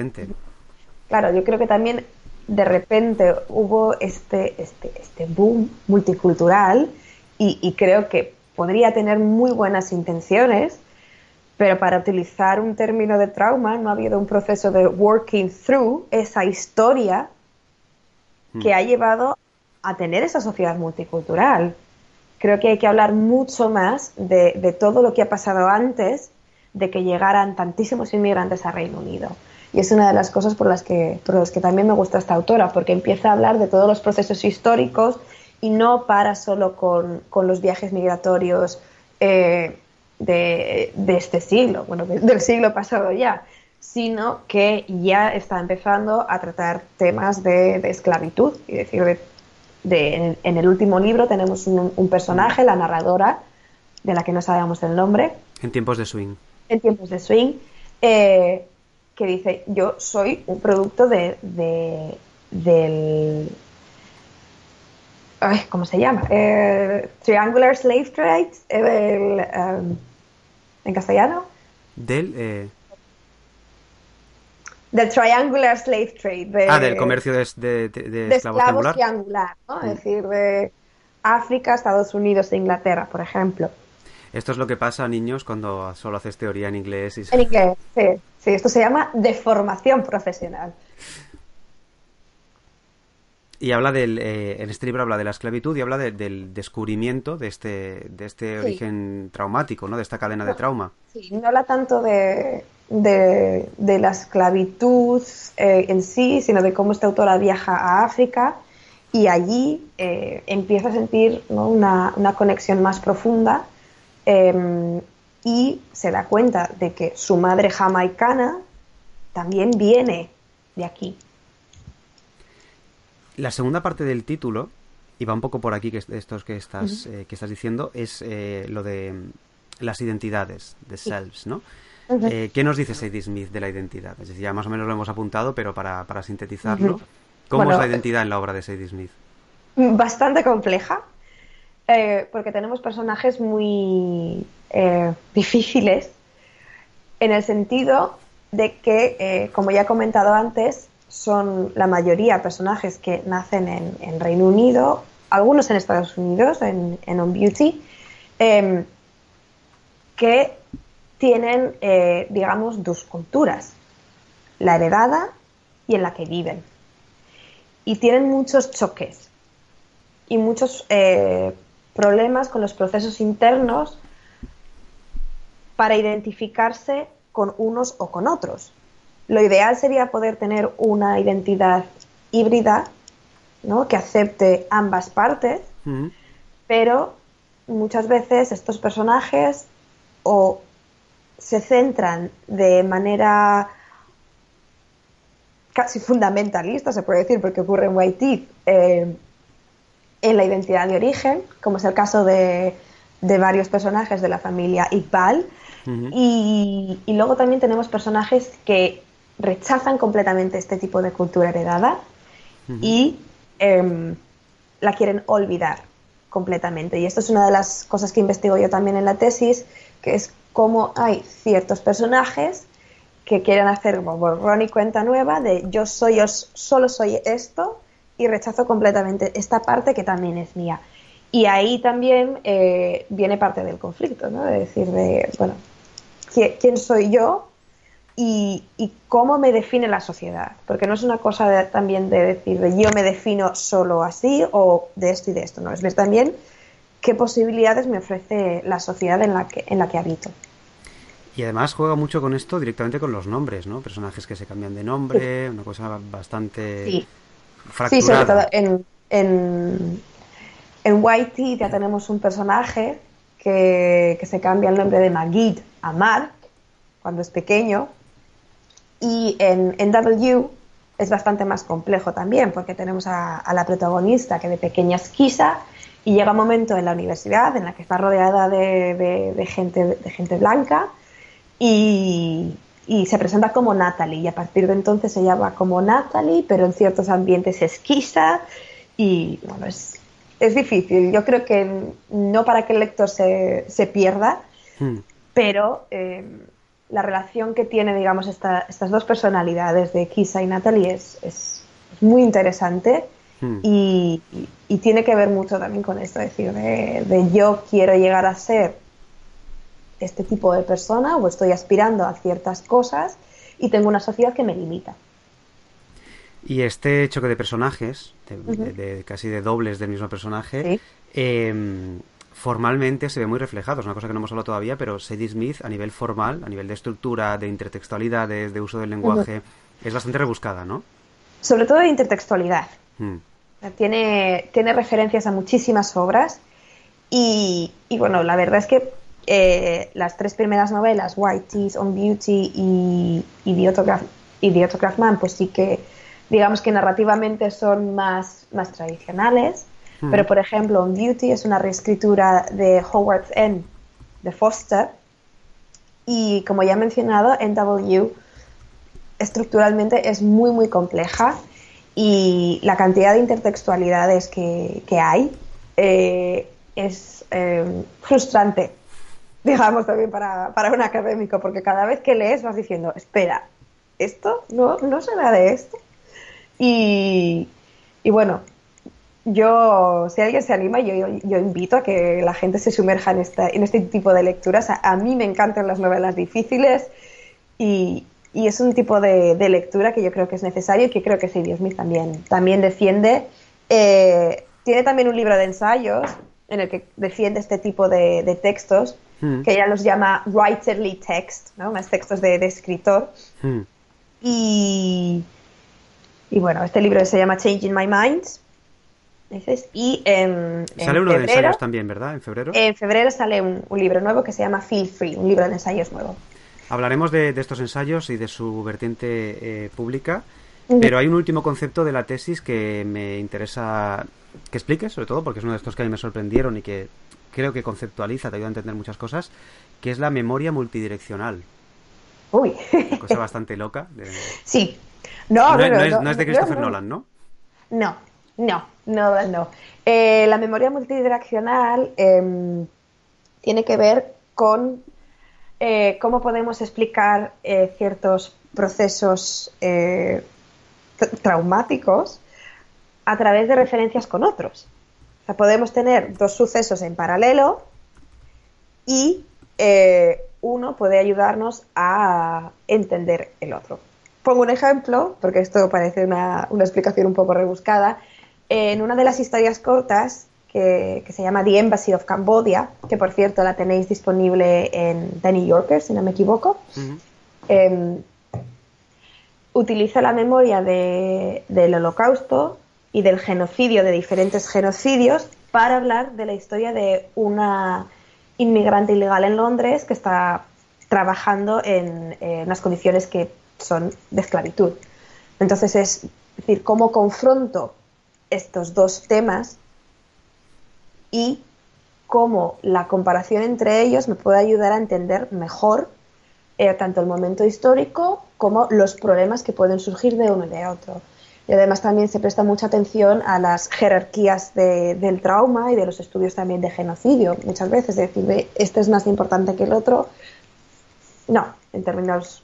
Speaker 2: Claro, yo creo que también de repente hubo este, este, este boom multicultural y, creo que podría tener muy buenas intenciones, pero para utilizar un término de trauma no ha habido un proceso de working through esa historia que hmm. ha llevado a tener esa sociedad multicultural. creo que hay que hablar mucho más de, de todo lo que ha pasado antes de que llegaran tantísimos inmigrantes a Reino Unido. Y es una de las cosas por las que, por las que también me gusta esta autora, porque empieza a hablar de todos los procesos históricos y no para solo con, con los viajes migratorios eh, de, de, este siglo, bueno, de, del siglo pasado ya, sino que ya está empezando a tratar temas de, de esclavitud, y decir, de, en, en, el último libro tenemos un, un, personaje, la narradora, de la que no sabemos el nombre.
Speaker 1: En tiempos de swing.
Speaker 2: En tiempos de swing, eh, que dice, yo soy un producto de, de del... Ay, ¿Cómo se llama? Eh, Triangular Slave Trade, el, um, en castellano.
Speaker 1: Del... Eh...
Speaker 2: Del Triangular Slave Trade. De,
Speaker 1: ah, del comercio de, de, de,
Speaker 2: esclavos, triangular, ¿no? Mm. Es decir, de África, Estados Unidos e Inglaterra, por ejemplo.
Speaker 1: Esto es lo que pasa, niños, cuando solo haces teoría en inglés. Y...
Speaker 2: En inglés, sí. Sí, esto se llama deformación profesional.
Speaker 1: Y habla del, eh, en este libro habla de la esclavitud y habla de, del descubrimiento de este, de este sí. origen traumático, ¿no? De esta cadena
Speaker 2: no,
Speaker 1: de trauma.
Speaker 2: Sí, no habla tanto de, de, de la esclavitud eh, en sí, sino de cómo esta autora viaja a África y allí eh, empieza a sentir ¿no? una, una, conexión más profunda eh, y se da cuenta de que su madre jamaicana también viene de aquí.
Speaker 1: La segunda parte del título, y va un poco por aquí que estos que estás, uh -huh. eh, que estás diciendo, es eh, lo de las identidades, de selves, ¿no? Uh -huh. eh, ¿Qué nos dice Sadie Smith de la identidad? Es decir, ya más o menos lo hemos apuntado, pero para, para sintetizarlo, uh -huh. ¿cómo bueno, es la identidad en la obra de Sadie Smith?
Speaker 2: Bastante compleja, eh, porque tenemos personajes muy eh, difíciles en el sentido de que, eh, como ya he comentado antes, son la mayoría personajes que nacen en, Reino Unido, algunos en Estados Unidos, en, en On Beauty, eh, que tienen, digamos, dos culturas, la heredada y en la que viven. Y tienen muchos choques y muchos problemas con los procesos internos para identificarse con unos o con otros. Lo ideal sería poder tener una identidad híbrida, ¿no? que acepte ambas partes, uh -huh. pero muchas veces estos personajes o se centran de manera casi fundamentalista, se puede decir, porque ocurre en White eh, en la identidad de origen, como es el caso de, de varios personajes de la familia Iqbal, uh -huh. y, y, luego también tenemos personajes que rechazan completamente este tipo de cultura heredada uh -huh. y eh, la quieren olvidar completamente. Y esto es una de las cosas que investigo yo también en la tesis, que es cómo hay ciertos personajes que quieren hacer como borrón y cuenta nueva de yo soy, yo solo soy esto y rechazo completamente esta parte que también es mía. Y ahí también eh, viene parte del conflicto, ¿no? De decir, de, bueno, ¿quién soy yo y, y, cómo me define la sociedad? Porque no es una cosa de, también de decir, de yo me defino solo así o de esto y de esto, ¿no? Es ver también qué posibilidades me ofrece la sociedad en la que, en la que habito.
Speaker 1: Y además juega mucho con esto directamente con los nombres, ¿no? Personajes que se cambian de nombre, sí. una cosa bastante
Speaker 2: sí. Fracturada. Sí, sobre todo en, en, en Whitey ya tenemos un personaje que, que, se cambia el nombre de Magid a Mark cuando es pequeño. Y en, en W es bastante más complejo también, porque tenemos a, a, la protagonista que de pequeña es Kisa y llega un momento en la universidad en la que está rodeada de, de, de gente, de gente blanca y, y, se presenta como Natalie y a partir de entonces se llama como Natalie, pero en ciertos ambientes es Kisa y bueno, es, es difícil. Yo creo que no para que el lector se, se pierda, hmm. pero eh, la relación que tiene, digamos, esta, estas dos personalidades de Kisa y Natalie es, es, muy interesante hmm. y, y, y, tiene que ver mucho también con esto, es decir, de, de yo quiero llegar a ser este tipo de persona o estoy aspirando a ciertas cosas y tengo una sociedad que me limita.
Speaker 1: Y este choque de personajes, de, uh -huh. de, de casi de dobles del mismo personaje, sí. eh, formalmente se ve muy reflejado. Es una cosa que no hemos hablado todavía, pero Sadie Smith a nivel formal, a nivel de estructura, de intertextualidad, de, uso del lenguaje, es bastante rebuscada, ¿no?
Speaker 2: Sobre todo de intertextualidad. Hmm. Tiene, tiene referencias a muchísimas obras y, bueno, la verdad es que eh, las tres primeras novelas, White Teeth on Beauty y, y, The Autograph, y The Autograph Man, pues sí que digamos que narrativamente son más, más tradicionales Hmm. Pero, por ejemplo, On Beauty es una reescritura de Howard's End de Foster. Y como ya he mencionado, NW estructuralmente es muy, muy compleja y la cantidad de intertextualidades que, hay eh, es eh, frustrante, digamos, también para, para, un académico, porque cada vez que lees vas diciendo, espera, ¿esto no, no será de esto? Y, y bueno, yo, si alguien se anima, yo, yo, invito a que la gente se sumerja en, esta, en este tipo de lecturas. A, mí me encantan las novelas difíciles y, y es un tipo de, lectura que yo creo que es necesario y que creo que Sadie Smith también, también defiende. Eh, tiene también un libro de ensayos en el que defiende este tipo de, textos, hmm. que ella los llama writerly text, ¿no? más textos de, escritor. Hmm. Y, y bueno, este libro se llama Changing My Mind y en,
Speaker 1: sale uno de ensayos también, ¿verdad? En febrero.
Speaker 2: En febrero sale un, libro nuevo que se llama Feel Free, un libro de ensayos nuevo.
Speaker 1: Hablaremos de, estos ensayos y de su vertiente eh, pública, pero hay un último concepto de la tesis que me interesa que expliques, sobre todo porque es uno de estos que a mí me sorprendieron y que creo que conceptualiza, te ayuda a entender muchas cosas, que es la memoria multidireccional.
Speaker 2: Uy.
Speaker 1: Una cosa bastante loca.
Speaker 2: Sí.
Speaker 1: No, no, no, no, es, de Christopher Nolan, ¿no?
Speaker 2: No, no, no, no. Eh, la memoria multidireccional em, tiene que ver con eh, cómo podemos explicar eh, ciertos procesos traumáticos a través de referencias con otros. O sea, podemos tener dos sucesos en paralelo y uno puede ayudarnos a entender el otro. Pongo un ejemplo, porque esto parece una, una explicación un poco rebuscada en una de las historias cortas que, se llama The Embassy of Cambodia, que por cierto la tenéis disponible en The New Yorker, si no me equivoco, em, utiliza la memoria del holocausto y del genocidio, de diferentes genocidios, para hablar de la historia de una inmigrante ilegal en Londres que está trabajando en, en unas condiciones que son de esclavitud. Entonces es decir, cómo confronto estos dos temas y cómo la comparación entre ellos me puede ayudar a entender mejor eh, tanto el momento histórico como los problemas que pueden surgir de uno y de otro. Y además también se presta mucha atención a las jerarquías del trauma y de los estudios también de genocidio. Muchas veces decir, este es más importante que el otro. No, en términos...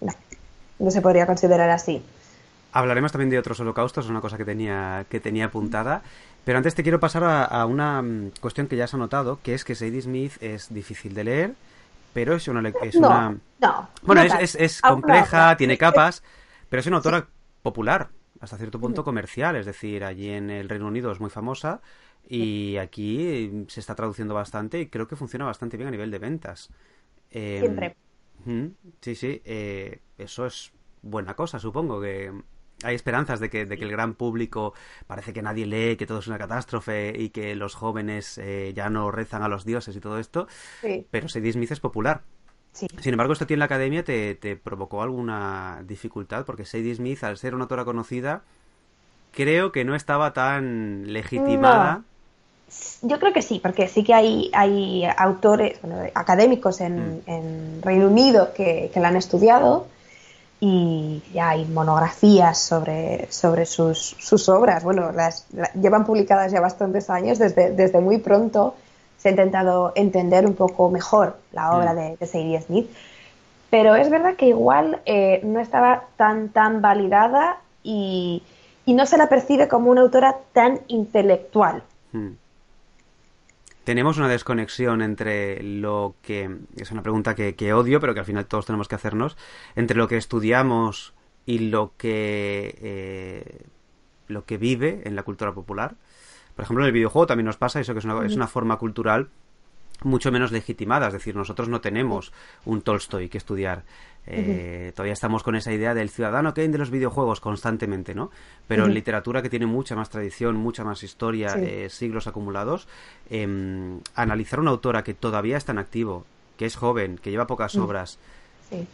Speaker 2: No, no se podría considerar así.
Speaker 1: Hablaremos también de otros holocaustos, es una cosa que tenía, que tenía apuntada. Pero antes te quiero pasar a, una mm, cuestión que ya has anotado, que es que Sadie Smith es difícil de leer, pero es una... Es una... bueno, es, compleja, tiene capas, pero es una autora popular, hasta cierto punto comercial, es decir, allí en el Reino Unido es muy famosa y aquí se está traduciendo bastante y creo que funciona bastante bien a nivel de ventas.
Speaker 2: Em, Siempre.
Speaker 1: sí, sí, eh, eso es buena cosa, supongo, que hay esperanzas de que, el gran público parece que nadie lee, que todo es una catástrofe y que los jóvenes eh, ya no rezan a los dioses y todo esto. Pero Sadie Smith es popular. Sin embargo, esto aquí en la academia te, provocó alguna dificultad porque Sadie Smith, al ser una autora conocida, creo que no estaba tan legitimada.
Speaker 2: Yo creo que sí, porque sí que hay, hay autores, académicos en, mm. en Reino Unido que, que la han estudiado y ya hay monografías sobre, sobre sus, sus obras. Bueno, las, llevan publicadas ya bastantes años, desde, desde muy pronto se ha intentado entender un poco mejor la obra mm. de, de Sadie Smith. Pero es verdad que igual eh, no estaba tan, tan validada y, y, no se la percibe como una autora tan intelectual. Mm
Speaker 1: tenemos una desconexión entre lo que es una pregunta que, odio, pero que al final todos tenemos que hacernos, entre lo que estudiamos y lo que eh, lo que vive en la cultura popular. Por ejemplo, en el videojuego también nos pasa eso, que es una, es una forma cultural mucho menos legitimada. Es decir, nosotros no tenemos un Tolstoy que estudiar. Eh, todavía estamos con esa idea del ciudadano Kane de los videojuegos constantemente, ¿no? Pero en literatura que tiene mucha más tradición, mucha más historia, eh, siglos acumulados, eh, analizar una autora que todavía está en activo, que es joven, que lleva pocas obras.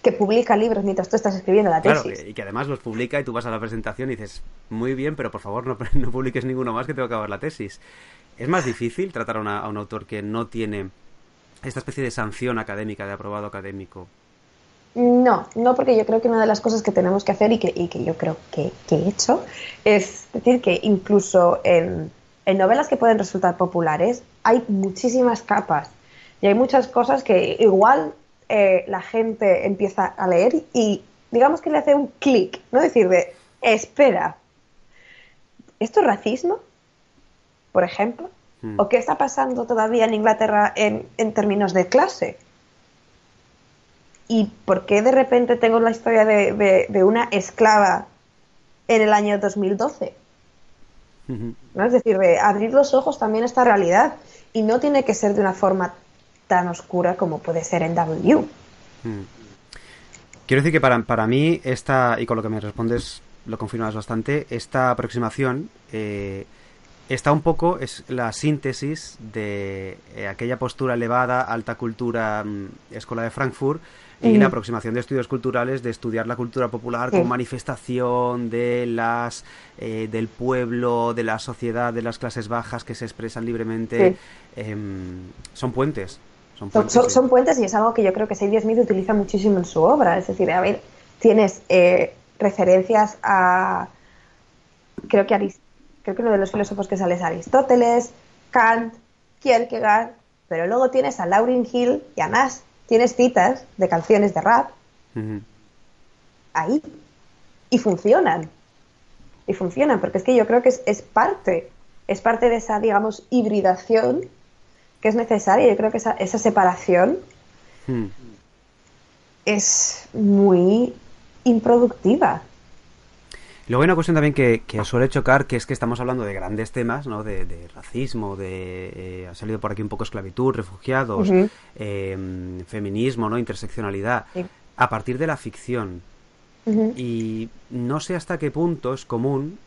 Speaker 2: Que publica libros mientras tú estás escribiendo la tesis.
Speaker 1: Claro, y que además los publica y tú vas a la presentación y dices, muy bien, pero por favor no, no publiques ninguno más que tengo que acabar la tesis. ¿Es más difícil tratar a, a un autor que no tiene esta especie de sanción académica, de aprobado académico?
Speaker 2: No, no porque yo creo que una de las cosas que tenemos que hacer y que, y que yo creo que, que, he hecho es decir que incluso en, en, novelas que pueden resultar populares hay muchísimas capas y hay muchas cosas que igual eh, la gente empieza a leer y digamos que le hace un clic, ¿no? Decir de, espera, ¿esto es racismo? Por ejemplo. Hmm. ¿O qué está pasando todavía en Inglaterra en, en términos de clase? ¿Y por qué de repente tengo la historia de, de, de una esclava en el año 2012? ¿No? Es decir, de abrir los ojos también a esta realidad. Y no tiene que ser de una forma tan oscura como puede ser en W.
Speaker 1: Quiero decir que para, para mí, esta, y con lo que me respondes lo confirmas bastante, esta aproximación eh, está un poco, es la síntesis de eh, aquella postura elevada, alta cultura, mm, escuela de Frankfurt, y la aproximación de estudios culturales de estudiar la cultura popular como manifestación de las eh, del pueblo de la sociedad de las clases bajas que se expresan libremente eh, son puentes
Speaker 2: son puentes, son, son puentes, y es algo que yo creo que Sadie Smith utiliza muchísimo en su obra. Es decir a ver tienes eh, referencias a creo que Arist creo que uno de los filósofos que sale es Aristóteles Kant Kierkegaard pero luego tienes a Lauryn Hill y a Nash tienes citas de canciones de rap. Ahí. Y funcionan. Y funcionan, porque es que yo creo que es, es, parte, es parte de esa, digamos, hibridación que es necesaria. Yo creo que esa, esa separación es muy improductiva.
Speaker 1: Luego hay una cuestión también que, que, suele chocar, que es que estamos hablando de grandes temas, ¿no? De, de racismo, de... Eh, ha salido por aquí un poco esclavitud, refugiados, uh -huh. eh, feminismo, ¿no? Interseccionalidad. Sí. A partir de la ficción. Uh -huh. Y no sé hasta qué punto es común,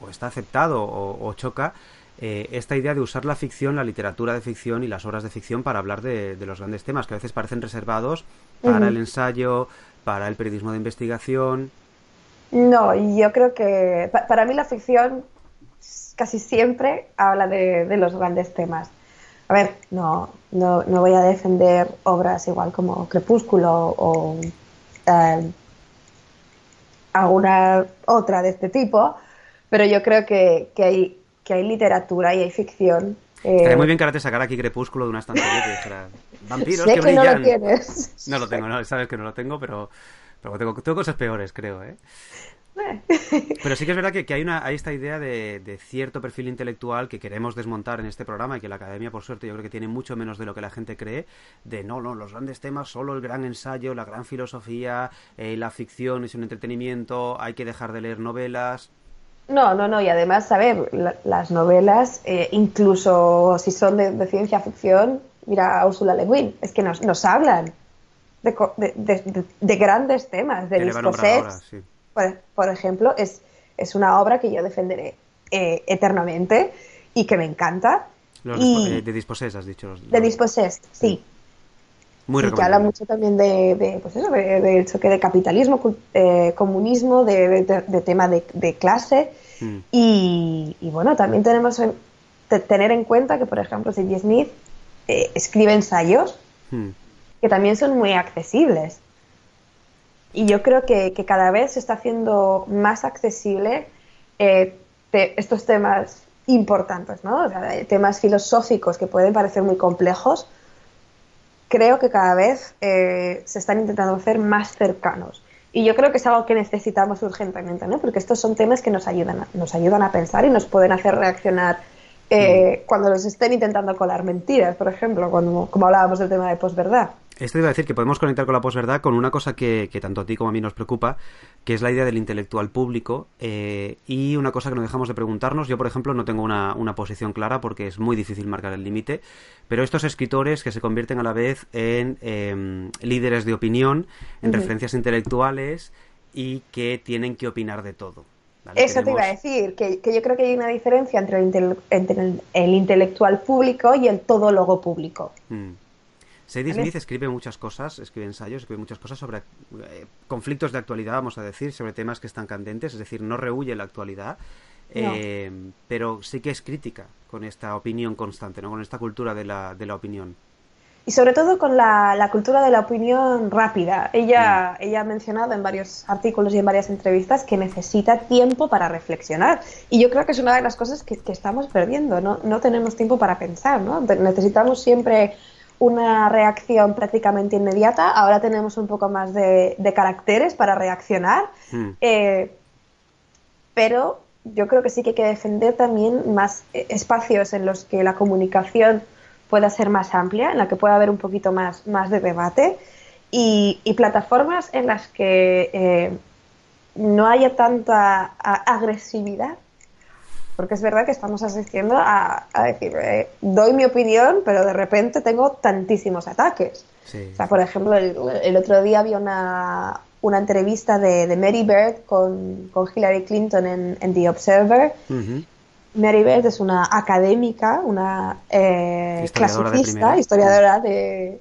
Speaker 1: o está aceptado, o, o choca, eh, esta idea de usar la ficción, la literatura de ficción y las obras de ficción para hablar de, de los grandes temas, que a veces parecen reservados para uh -huh. el ensayo, para el periodismo de investigación
Speaker 2: no, yo creo que para mí la ficción casi siempre habla de, de los grandes temas. A ver, no, no, no, voy a defender obras igual como Crepúsculo o eh, alguna otra de este tipo, pero yo creo que, que, hay, que hay literatura y hay ficción.
Speaker 1: Eh... Estaría muy bien que ahora te sacara aquí Crepúsculo de una estantería que dijera vampiros
Speaker 2: sé
Speaker 1: que, brillan.
Speaker 2: no lo tienes.
Speaker 1: No lo tengo, no, sabes que no lo tengo, pero, pero tengo, tengo cosas peores, creo, ¿eh? Pero sí que es verdad que, que hay, una, hay esta idea de, de, cierto perfil intelectual que queremos desmontar en este programa y que la academia, por suerte, yo creo que tiene mucho menos de lo que la gente cree, de no, no, los grandes temas, solo el gran ensayo, la gran filosofía, eh, la ficción es un entretenimiento, hay que dejar de leer novelas.
Speaker 2: No, no, no, y además, a ver, la, las novelas, eh, incluso si son de, de, ciencia ficción, mira a Ursula Le Guin, es que nos, nos hablan de, de, de, grandes temas, de. Sí por, por ejemplo, es, es, una obra que yo defenderé eh, eternamente y que me encanta.
Speaker 1: Los
Speaker 2: y...
Speaker 1: de, Dispossessed, has dicho. Los,
Speaker 2: de Dispossessed, sí.
Speaker 1: Muy
Speaker 2: y que habla mucho también de, de pues eso, de, de, choque de capitalismo, eh, comunismo, de, de, tema de, clase. Mm. Y, y, bueno, también tenemos que tener en cuenta que, por ejemplo, C.G. Smith eh, escribe ensayos mm. que también son muy accesibles. Y yo creo que, que cada vez se está haciendo más accesible eh, te, estos temas importantes, ¿no? O sea, temas filosóficos que pueden parecer muy complejos, creo que cada vez eh, se están intentando hacer más cercanos. Y yo creo que es algo que necesitamos urgentemente, ¿no? Porque estos son temas que nos ayudan a, nos ayudan a pensar y nos pueden hacer reaccionar eh, mm. cuando nos estén intentando colar mentiras, por ejemplo, cuando, como hablábamos del tema de posverdad.
Speaker 1: Esto iba a decir que podemos conectar con la posverdad con una cosa que, tanto a ti como a mí nos preocupa, que es la idea del intelectual público eh, y una cosa que no dejamos de preguntarnos. Yo, por ejemplo, no tengo una, posición clara porque es muy difícil marcar el límite, pero estos escritores que se convierten a la vez en em, líderes de opinión, en referencias intelectuales y que tienen que opinar de todo.
Speaker 2: Eso te iba a decir, que, yo creo que hay una diferencia entre el, intelectual público y el todólogo público.
Speaker 1: Mm. Sadie Smith escribe muchas cosas, escribe ensayos, escribe muchas cosas sobre eh, conflictos de actualidad, vamos a decir, sobre temas que están candentes, es decir, no rehuye la actualidad, eh, pero sí que es crítica con esta opinión constante, ¿no? con esta cultura de la, de la opinión.
Speaker 2: Y sobre todo con la, cultura de la opinión rápida. Ella, mm. ella ha mencionado en varios artículos y en varias entrevistas que necesita tiempo para reflexionar. Y yo creo que es una de las cosas que, que estamos perdiendo. ¿no? no tenemos tiempo para pensar. ¿no? Necesitamos siempre una reacción prácticamente inmediata. Ahora tenemos un poco más de, caracteres para reaccionar. Hmm. Eh, pero yo creo que sí que hay que defender también más eh, espacios en los que la comunicación pueda ser más amplia, en la que pueda haber un poquito más, más de debate y, plataformas en las que eh, no haya tanta agresividad porque es verdad que estamos asistiendo a, decir, eh, doy mi opinión, pero de repente tengo tantísimos ataques. O sea, por ejemplo, el, otro día había una, una entrevista de, de, Mary Bird con, con Hillary Clinton en, The Observer. Mary Bird es una académica, una eh, clasicista, historiadora de,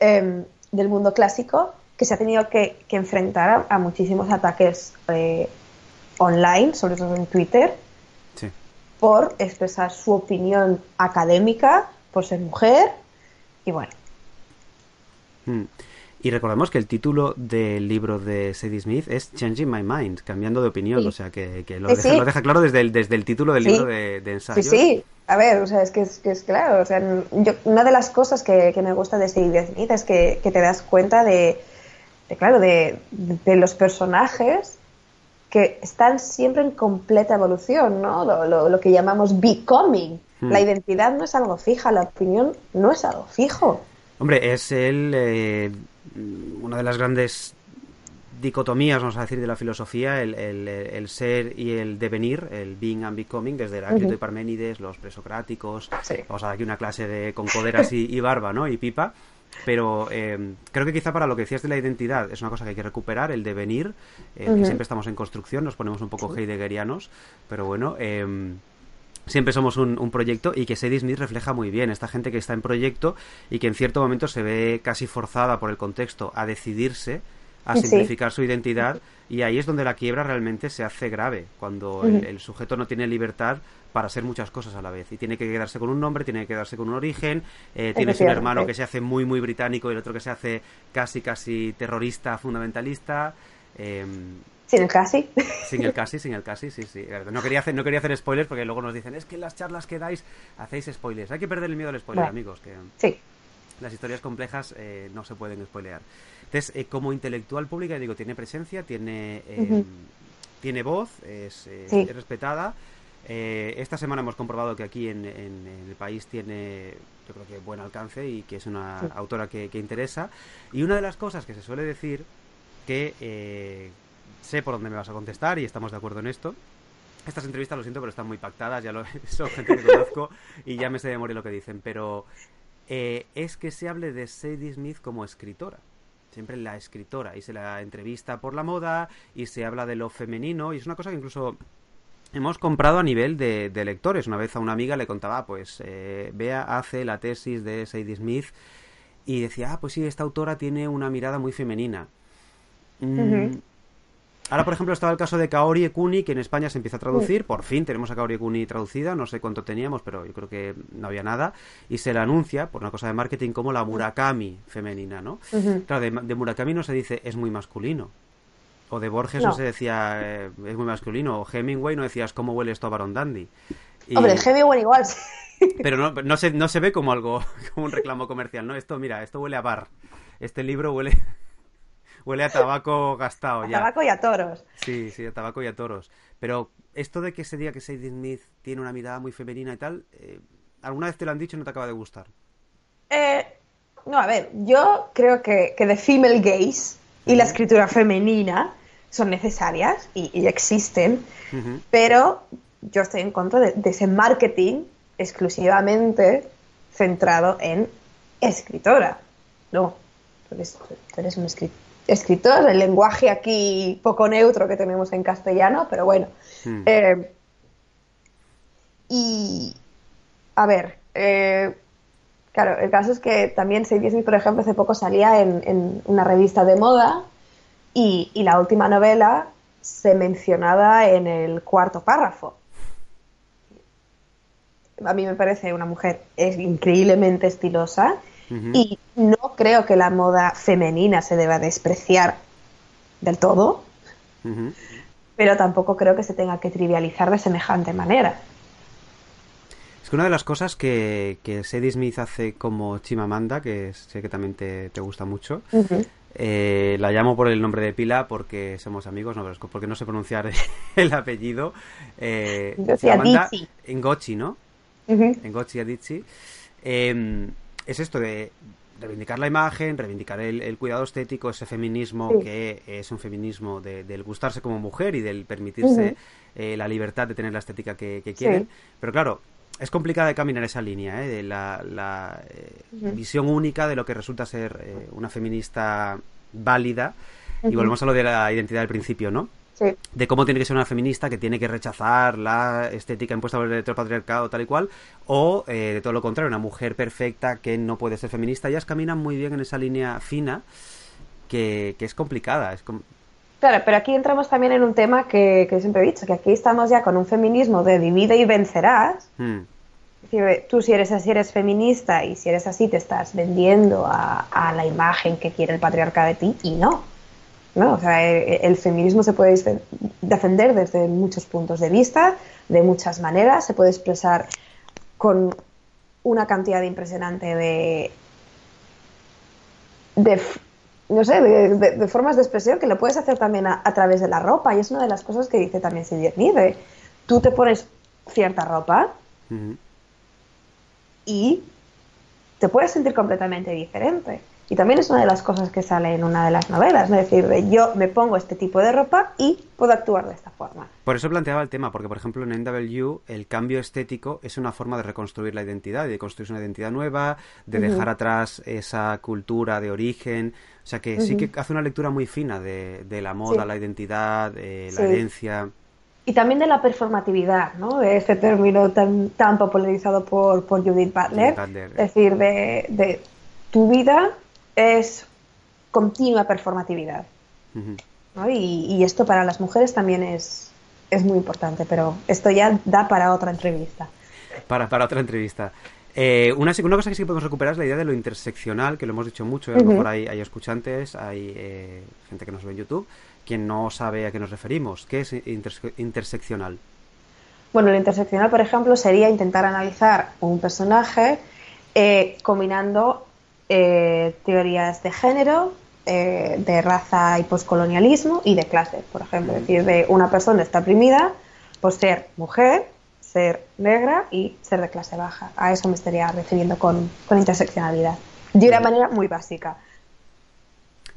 Speaker 2: em, del mundo clásico, que se ha tenido que, enfrentar a, muchísimos ataques eh, online, sobre todo en Twitter, por expresar su opinión académica, por ser mujer, y bueno.
Speaker 1: Hmm. Y recordemos que el título del libro de Sadie Smith es Changing My Mind, cambiando de opinión, o sea que, lo, deja, claro desde el, desde el título del libro de, de ensayos.
Speaker 2: Sí, sí, a ver, o sea, es que es, que es claro, o sea, una de las cosas que, me gusta de Sadie Smith es que, te das cuenta de, claro, de, los personajes que están siempre en completa evolución, ¿no? Lo, que llamamos becoming. Hmm. La identidad no es algo fija, la opinión no es algo fijo.
Speaker 1: Hombre, es el, eh, una de las grandes dicotomías, vamos a decir, de la filosofía, el, ser y el devenir, el being and becoming, desde Heráclito y Parménides, los presocráticos, vamos a dar aquí una clase de con coderas y, y barba, ¿no? Y pipa, pero eh, creo que quizá para lo que decías de la identidad es una cosa que hay que recuperar, el devenir, eh, que siempre estamos en construcción, nos ponemos un poco heideggerianos, pero bueno, eh, siempre somos un, proyecto y que Sadie Smith refleja muy bien esta gente que está en proyecto y que en cierto momento se ve casi forzada por el contexto a decidirse, a simplificar su identidad y ahí es donde la quiebra realmente se hace grave, cuando el, sujeto no tiene libertad para ser muchas cosas a la vez. Y tiene que quedarse con un nombre, tiene que quedarse con un origen, eh, tienes un hermano que se hace muy, muy británico y el otro que se hace casi, casi terrorista, fundamentalista.
Speaker 2: Em, sin el casi.
Speaker 1: Sin el casi, sin el casi, sí, sí. No quería hacer, no quería hacer spoilers porque luego nos dicen, es que en las charlas que dais hacéis spoilers. Hay que perder el miedo al spoiler, amigos. Que
Speaker 2: sí.
Speaker 1: Las historias complejas eh, no se pueden spoilear. Entonces, eh, como intelectual pública, digo, tiene presencia, tiene, em, tiene voz, es, es respetada eh, esta semana hemos comprobado que aquí en, el país tiene, yo creo que buen alcance y que es una autora que, interesa. Y una de las cosas que se suele decir, que eh, sé por dónde me vas a contestar y estamos de acuerdo en esto. Estas entrevistas, lo siento, pero están muy pactadas, ya lo, son gente que conozco y ya me sé de morir lo que dicen, pero eh, es que se hable de Sadie Smith como escritora siempre la escritora y se la entrevista por la moda y se habla de lo femenino y es una cosa que incluso hemos comprado a nivel de, lectores. Una vez a una amiga le contaba, pues, eh, Bea hace la tesis de Sadie Smith y decía, ah, pues sí, esta autora tiene una mirada muy femenina. Mm, ahora, por ejemplo, estaba el caso de Kaori Ekuni, que en España se empieza a traducir. Por fin tenemos a Kaori Ekuni traducida. No sé cuánto teníamos, pero yo creo que no había nada. Y se la anuncia, por una cosa de marketing, como la Murakami femenina, ¿no? Claro, de Murakami no se dice es muy masculino. O de Borges no, se decía, eh, es muy masculino. O Hemingway no decías, ¿cómo huele esto a Baron Dandy?
Speaker 2: Hombre, Hemingway igual.
Speaker 1: Pero no, no, se, no se ve como algo, como un reclamo comercial, ¿no? Esto, mira, esto huele a bar. Este libro huele, huele a tabaco gastado. A
Speaker 2: tabaco y a toros.
Speaker 1: Sí, sí, a tabaco y a toros. Pero esto de que se diga que Sadie Smith tiene una mirada muy femenina y tal, eh, ¿alguna vez te lo han dicho y no te acaba de gustar?
Speaker 2: Eh, No, a ver, yo creo que, que The Female Gaze y la escritura femenina son necesarias y, existen, pero yo estoy en contra de, ese marketing exclusivamente centrado en escritora. No, tú eres, un escritor, el lenguaje aquí poco neutro que tenemos en castellano, pero bueno. Hmm. Eh, y, a ver, eh, claro, el caso es que también Sadie por ejemplo, hace poco salía en, una revista de moda y, la última novela se mencionaba en el cuarto párrafo. A mí me parece una mujer es increíblemente estilosa y no creo que la moda femenina se deba despreciar del todo, pero tampoco creo que se tenga que trivializar de semejante manera
Speaker 1: una de las cosas que, que Sadie Smith hace como Chimamanda, que sé que también te, gusta mucho, eh, la llamo por el nombre de pila porque somos amigos, no, pero porque no sé pronunciar el apellido. Eh, Chimamanda Ngochi, ¿no? Ngochi Adichie. Em, es esto de reivindicar la imagen, reivindicar el, cuidado estético, ese feminismo que es un feminismo del gustarse como mujer y del permitirse eh, la libertad de tener la estética que, que quieren. Pero claro, es complicada de caminar esa línea, ¿eh? la, la eh, visión única de lo que resulta ser eh, una feminista válida. Y volvemos a lo de la identidad del principio, ¿no? Sí. De cómo tiene que ser una feminista que tiene que rechazar la estética impuesta por el heteropatriarcado tal y cual, o de todo lo contrario, una mujer perfecta que no puede ser feminista. Ellas caminan muy bien en esa línea fina que, es complicada. Es
Speaker 2: Claro, pero aquí entramos también en un tema que, siempre he dicho, que aquí estamos ya con un feminismo de divide y vencerás. Hmm. tú si eres así eres feminista y si eres así te estás vendiendo a, la imagen que quiere el patriarca de ti y no. ¿No? O sea, el, el, feminismo se puede defender desde muchos puntos de vista, de muchas maneras, se puede expresar con una cantidad impresionante de, de no sé, de, formas de expresión que lo puedes hacer también a, través de la ropa. Y es una de las cosas que dice también Silvia Nive. Tú te pones cierta ropa y te puedes sentir completamente diferente. Y también es una de las cosas que sale en una de las novelas, ¿no? es decir, yo me pongo este tipo de ropa y puedo actuar de esta forma.
Speaker 1: Por eso planteaba el tema, porque por ejemplo en NW el cambio estético es una forma de reconstruir la identidad, de construir una identidad nueva, de dejar atrás esa cultura de origen, o sea que sí que hace una lectura muy fina de, la moda, la identidad, eh, la herencia.
Speaker 2: Y también de la performatividad, ¿no? Este término tan, tan popularizado por, por Judith Butler. Es decir, de, de tu vida es continua performatividad. y, esto para las mujeres también es, es muy importante, pero esto ya da para otra entrevista.
Speaker 1: Para, para otra entrevista. Eh, una, una, cosa que sí podemos recuperar es la idea de lo interseccional, que lo hemos dicho mucho, a lo mejor hay, escuchantes, hay eh, gente que nos ve en YouTube, quien no sabe a qué nos referimos. ¿Qué es interseccional?
Speaker 2: Bueno, lo interseccional, por ejemplo, sería intentar analizar un personaje eh, combinando eh, teorías de género, eh, de raza y poscolonialismo y de clase, por ejemplo. Es decir, de una persona está oprimida por ser mujer, ser negra y ser de clase baja. A eso me estaría refiriendo con, con interseccionalidad. De una manera muy básica.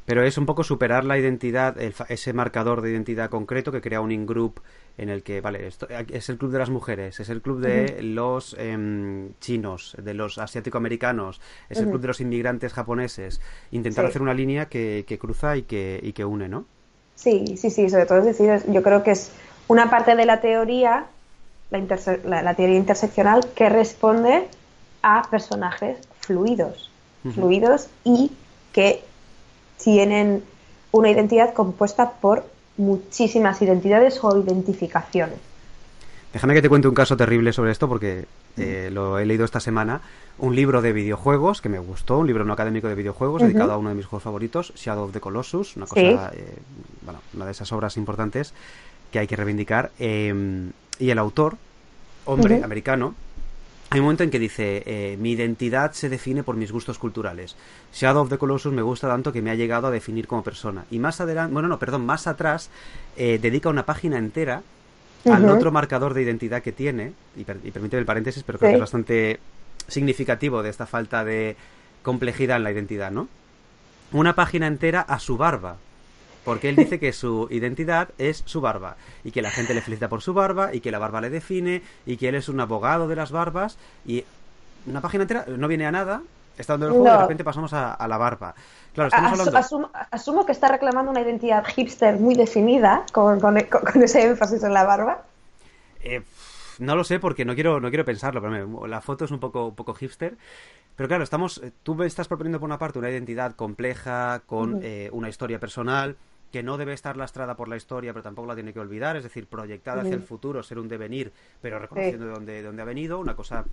Speaker 1: Pero es un poco superar la identidad, ese marcador de identidad concreto que crea un in-group en el que, vale, esto es el club de las mujeres, es el club de los em, chinos, de los asiático-americanos, es el club de los inmigrantes japoneses. Intentar hacer una línea que, cruza y que, y que une, ¿no?
Speaker 2: Sí, sí, sí, sobre todo es decir, yo creo que es una parte de la teoría, la, la, teoría interseccional, que responde a personajes fluidos, fluidos y que tienen una identidad compuesta por muchísimas identidades o identificaciones.
Speaker 1: Déjame que te cuente un caso terrible sobre esto porque eh, lo he leído esta semana. Un libro de videojuegos que me gustó, un libro no académico de videojuegos dedicado a uno de mis juegos favoritos, Shadow of the Colossus, una cosa, eh, bueno, una de esas obras importantes que hay que reivindicar. Em, y el autor, hombre americano, hay un momento en que dice, eh, mi identidad se define por mis gustos culturales. Shadow of the Colossus me gusta tanto que me ha llegado a definir como persona. Y más adelante, bueno, no, perdón, más atrás, eh, dedica una página entera al otro marcador de identidad que tiene, y, permite el paréntesis, pero creo que es bastante significativo de esta falta de complejidad en la identidad, ¿no? Una página entera a su barba. Porque él dice que su identidad es su barba. Y que la gente le felicita por su barba. Y que la barba le define. Y que él es un abogado de las barbas. Y una página entera no viene a nada. Está dando el juego y de repente pasamos a, la barba. Claro, estamos
Speaker 2: hablando... asumo, que está reclamando una identidad hipster muy definida. Con, con, ese énfasis en la barba.
Speaker 1: Eh, no lo sé porque no quiero, no quiero pensarlo. Pero la foto es un poco, un poco hipster. Pero claro, estamos, eh, tú me estás proponiendo por una parte una identidad compleja, con eh, una historia personal, que no debe estar lastrada por la historia, pero tampoco la tiene que olvidar, es decir, proyectada hacia el futuro, ser un devenir, pero reconociendo de, dónde, dónde ha venido, una cosa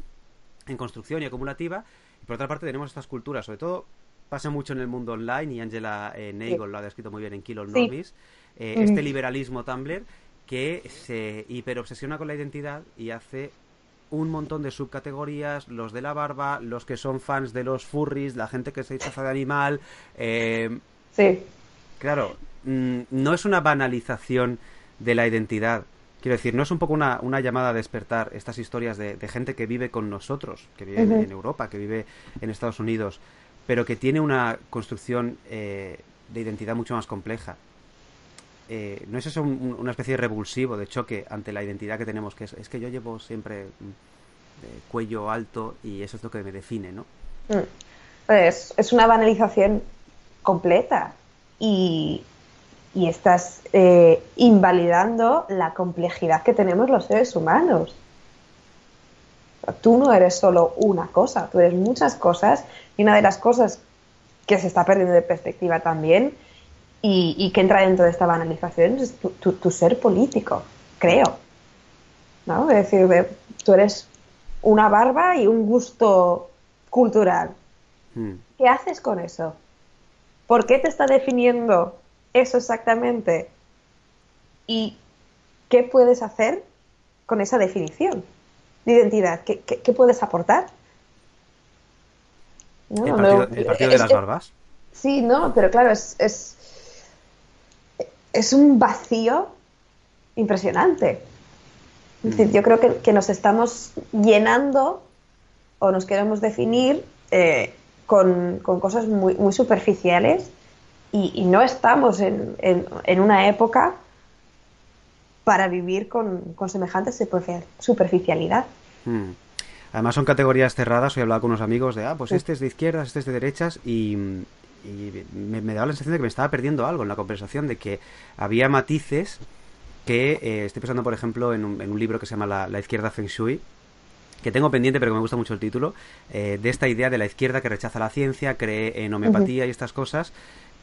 Speaker 1: en construcción y acumulativa. Y por otra parte tenemos estas culturas, sobre todo pasa mucho en el mundo online, y Angela eh, Nagel lo ha descrito muy bien en Kilo Normis, este liberalismo Tumblr que se hiperobsesiona con la identidad y hace un montón de subcategorías, los de la barba, los que son fans de los furries, la gente que se disfraza de animal. Eh,
Speaker 2: sí.
Speaker 1: Claro, mm, no es una banalización de la identidad. Quiero decir, no es un poco una, una llamada a despertar estas historias de, gente que vive con nosotros, que vive en Europa, que vive en Estados Unidos, pero que tiene una construcción eh, de identidad mucho más compleja. Eh, ¿no es eso una especie de revulsivo, de choque ante la identidad que tenemos? Que es, que yo llevo siempre mm, cuello alto y eso es lo que me define, ¿no?
Speaker 2: Mm. Es, una banalización completa y, estás eh, invalidando la complejidad que tenemos los seres humanos. Tú no eres solo una cosa, tú eres muchas cosas y una de las cosas que se está perdiendo de perspectiva también y, que entra dentro de esta banalización es tu, ser político, creo. ¿no? Es decir, tú eres una barba y un gusto cultural. Hmm. ¿Qué haces con eso? ¿Por qué te está definiendo eso exactamente? ¿Y qué puedes hacer con esa definición de identidad? ¿Qué, puedes aportar?
Speaker 1: ¿El, partido, de las barbas?
Speaker 2: Sí, no, pero claro, es, es un vacío impresionante. Mm. yo creo que, nos estamos llenando o nos queremos definir eh, con, cosas muy, muy superficiales y, no estamos en, una época para vivir con, semejante superficialidad.
Speaker 1: Mm. Además son categorías cerradas. Hoy he hablado con unos amigos de, ah, pues este es de izquierdas, este es de derechas y, y me, daba la sensación de que me estaba perdiendo algo en la conversación, de que había matices que eh, estoy pensando, por ejemplo, en un, libro que se llama la, izquierda Feng Shui, que tengo pendiente, pero que me gusta mucho el título, eh, de esta idea de la izquierda que rechaza la ciencia, cree en homeopatía y estas cosas,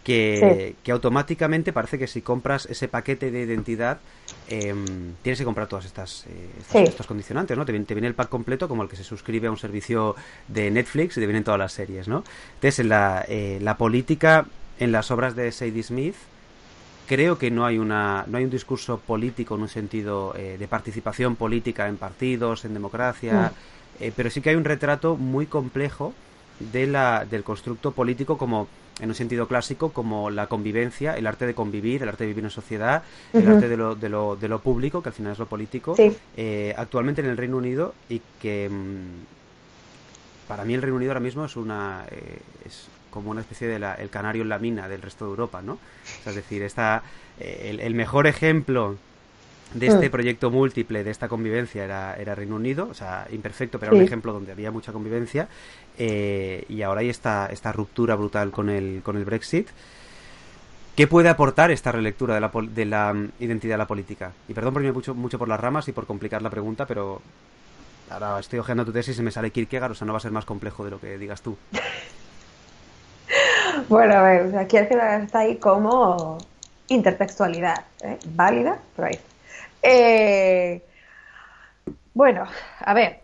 Speaker 1: que, automáticamente parece que si compras ese paquete de identidad em, tienes que comprar todas estas, eh, estos condicionantes, ¿no? Te viene, el pack completo como el que se suscribe a un servicio de Netflix y te vienen todas las series, ¿no? Entonces, en la, eh, la política, en las obras de Sadie Smith, creo que no hay una no hay un discurso político en un sentido eh, de participación política en partidos, en democracia, mm. pero sí que hay un retrato muy complejo de la, del constructo político como en un sentido clásico como la convivencia, el arte de convivir, el arte de vivir en sociedad, el arte de lo, de, lo, de lo público, que al final es lo político, eh, actualmente en el Reino Unido y que mm, para mí el Reino Unido ahora mismo es una eh, es como una especie de el canario en la mina del resto de Europa, ¿no? es decir, está eh, el, mejor ejemplo de este mm. proyecto múltiple, de esta convivencia, era, era Reino Unido, o sea, imperfecto, pero era un ejemplo donde había mucha convivencia, eh, y ahora hay esta, esta ruptura brutal con el, con el Brexit. ¿Qué puede aportar esta relectura de la, de la mm, identidad de la política? Y perdón por irme mucho, mucho por las ramas y por complicar la pregunta, pero ahora estoy ojeando tu tesis y me sale Kierkegaard, o sea, no va a ser más complejo de lo que digas tú.
Speaker 2: bueno, a ver, Kierkegaard está ahí como intertextualidad, ¿eh? válida, pero ahí. Eh, bueno, a ver.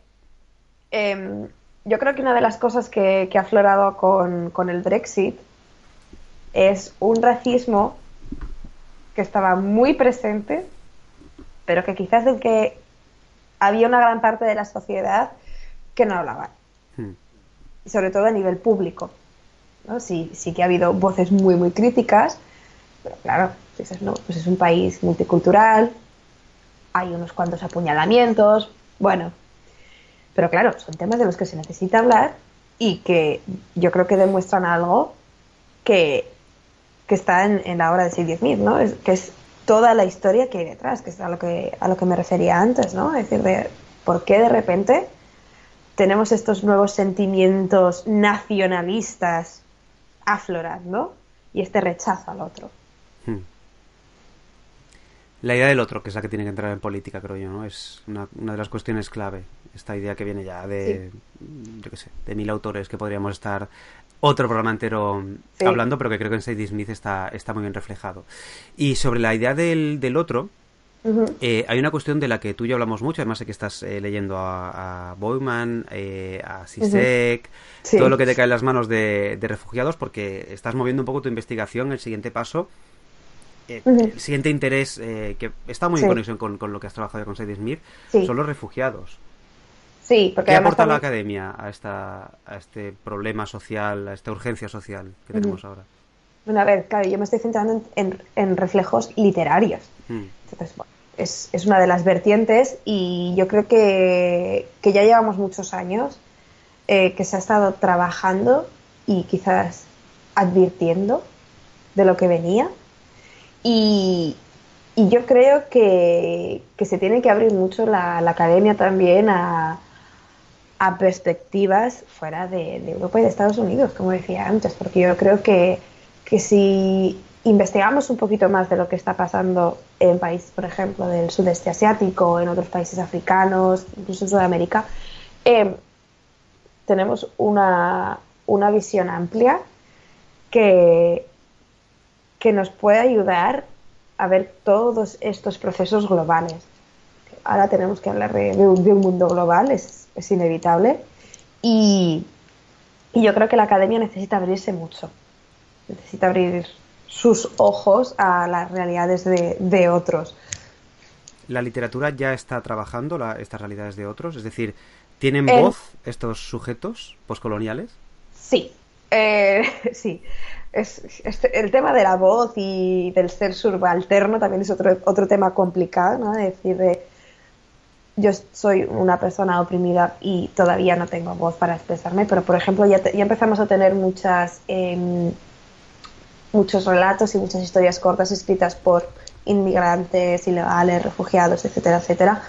Speaker 2: Em, yo creo que una de las cosas que, ha aflorado con, el Brexit es un racismo que estaba muy presente, pero que quizás del que había una gran parte de la sociedad que no hablaba. Hmm. Y sobre todo a nivel público. ¿No? Sí, que ha habido voces muy, muy críticas, pero claro, pues, no, pues es un país multicultural, hay unos cuantos apuñalamientos, bueno, pero claro, son temas de los que se necesita hablar y que yo creo que demuestran algo que, está en, la obra de Sadie Smith, ¿no? Es, que es toda la historia que hay detrás, que es a lo que, a lo que me refería antes, ¿no? Es decir, de por qué de repente tenemos estos nuevos sentimientos nacionalistas aflorando y este rechazo al otro. Hmm.
Speaker 1: La idea del otro, que es la que tiene que entrar en política, creo yo, ¿no? Es una, de las cuestiones clave. Esta idea que viene ya de, yo qué sé, de mil autores que podríamos estar otro programa entero hablando, pero que creo que en Sadie Smith está, está muy bien reflejado. Y sobre la idea del, del otro, eh, hay una cuestión de la que tú y yo hablamos mucho, además sé que estás eh, leyendo a, a Boyman, eh, a Sisek, todo lo que te cae en las manos de, refugiados, porque estás moviendo un poco tu investigación, el siguiente paso, el siguiente interés que está muy en conexión con, lo que has trabajado con Sadie Smith, son los refugiados.
Speaker 2: Sí, porque
Speaker 1: ¿Qué aporta la academia a, esta, a este problema social, a esta urgencia social que tenemos ahora?
Speaker 2: Bueno, a ver, claro, yo me estoy centrando en, reflejos literarios. Mm. Entonces, bueno, es, es, una de las vertientes y yo creo que, que ya llevamos muchos años eh, que se ha estado trabajando y quizás advirtiendo de lo que venía. Y, y yo creo que, que, se tiene que abrir mucho la, academia también a, a perspectivas fuera de, de, Europa y de Estados Unidos, como decía antes, porque yo creo que, que si investigamos un poquito más de lo que está pasando en países, por ejemplo, del sudeste asiático, en otros países africanos, incluso en Sudamérica, eh, tenemos una, una, visión amplia que, que nos puede ayudar a ver todos estos procesos globales. Ahora tenemos que hablar de, un, mundo global, es, es inevitable, y, y yo creo que la academia necesita abrirse mucho, necesita abrir sus ojos a las realidades de, otros.
Speaker 1: ¿La literatura ya está trabajando estas realidades de otros? Es decir, ¿tienen voz estos sujetos postcoloniales?
Speaker 2: Sí, eh, sí. Es, el tema de la voz y del ser subalterno también es otro, otro tema complicado, ¿no? Es decir, yo soy una persona oprimida y todavía no tengo voz para expresarme, pero por ejemplo ya, ya empezamos a tener muchas em, muchos relatos y muchas historias cortas escritas por inmigrantes, ilegales, refugiados, etcétera, etcétera.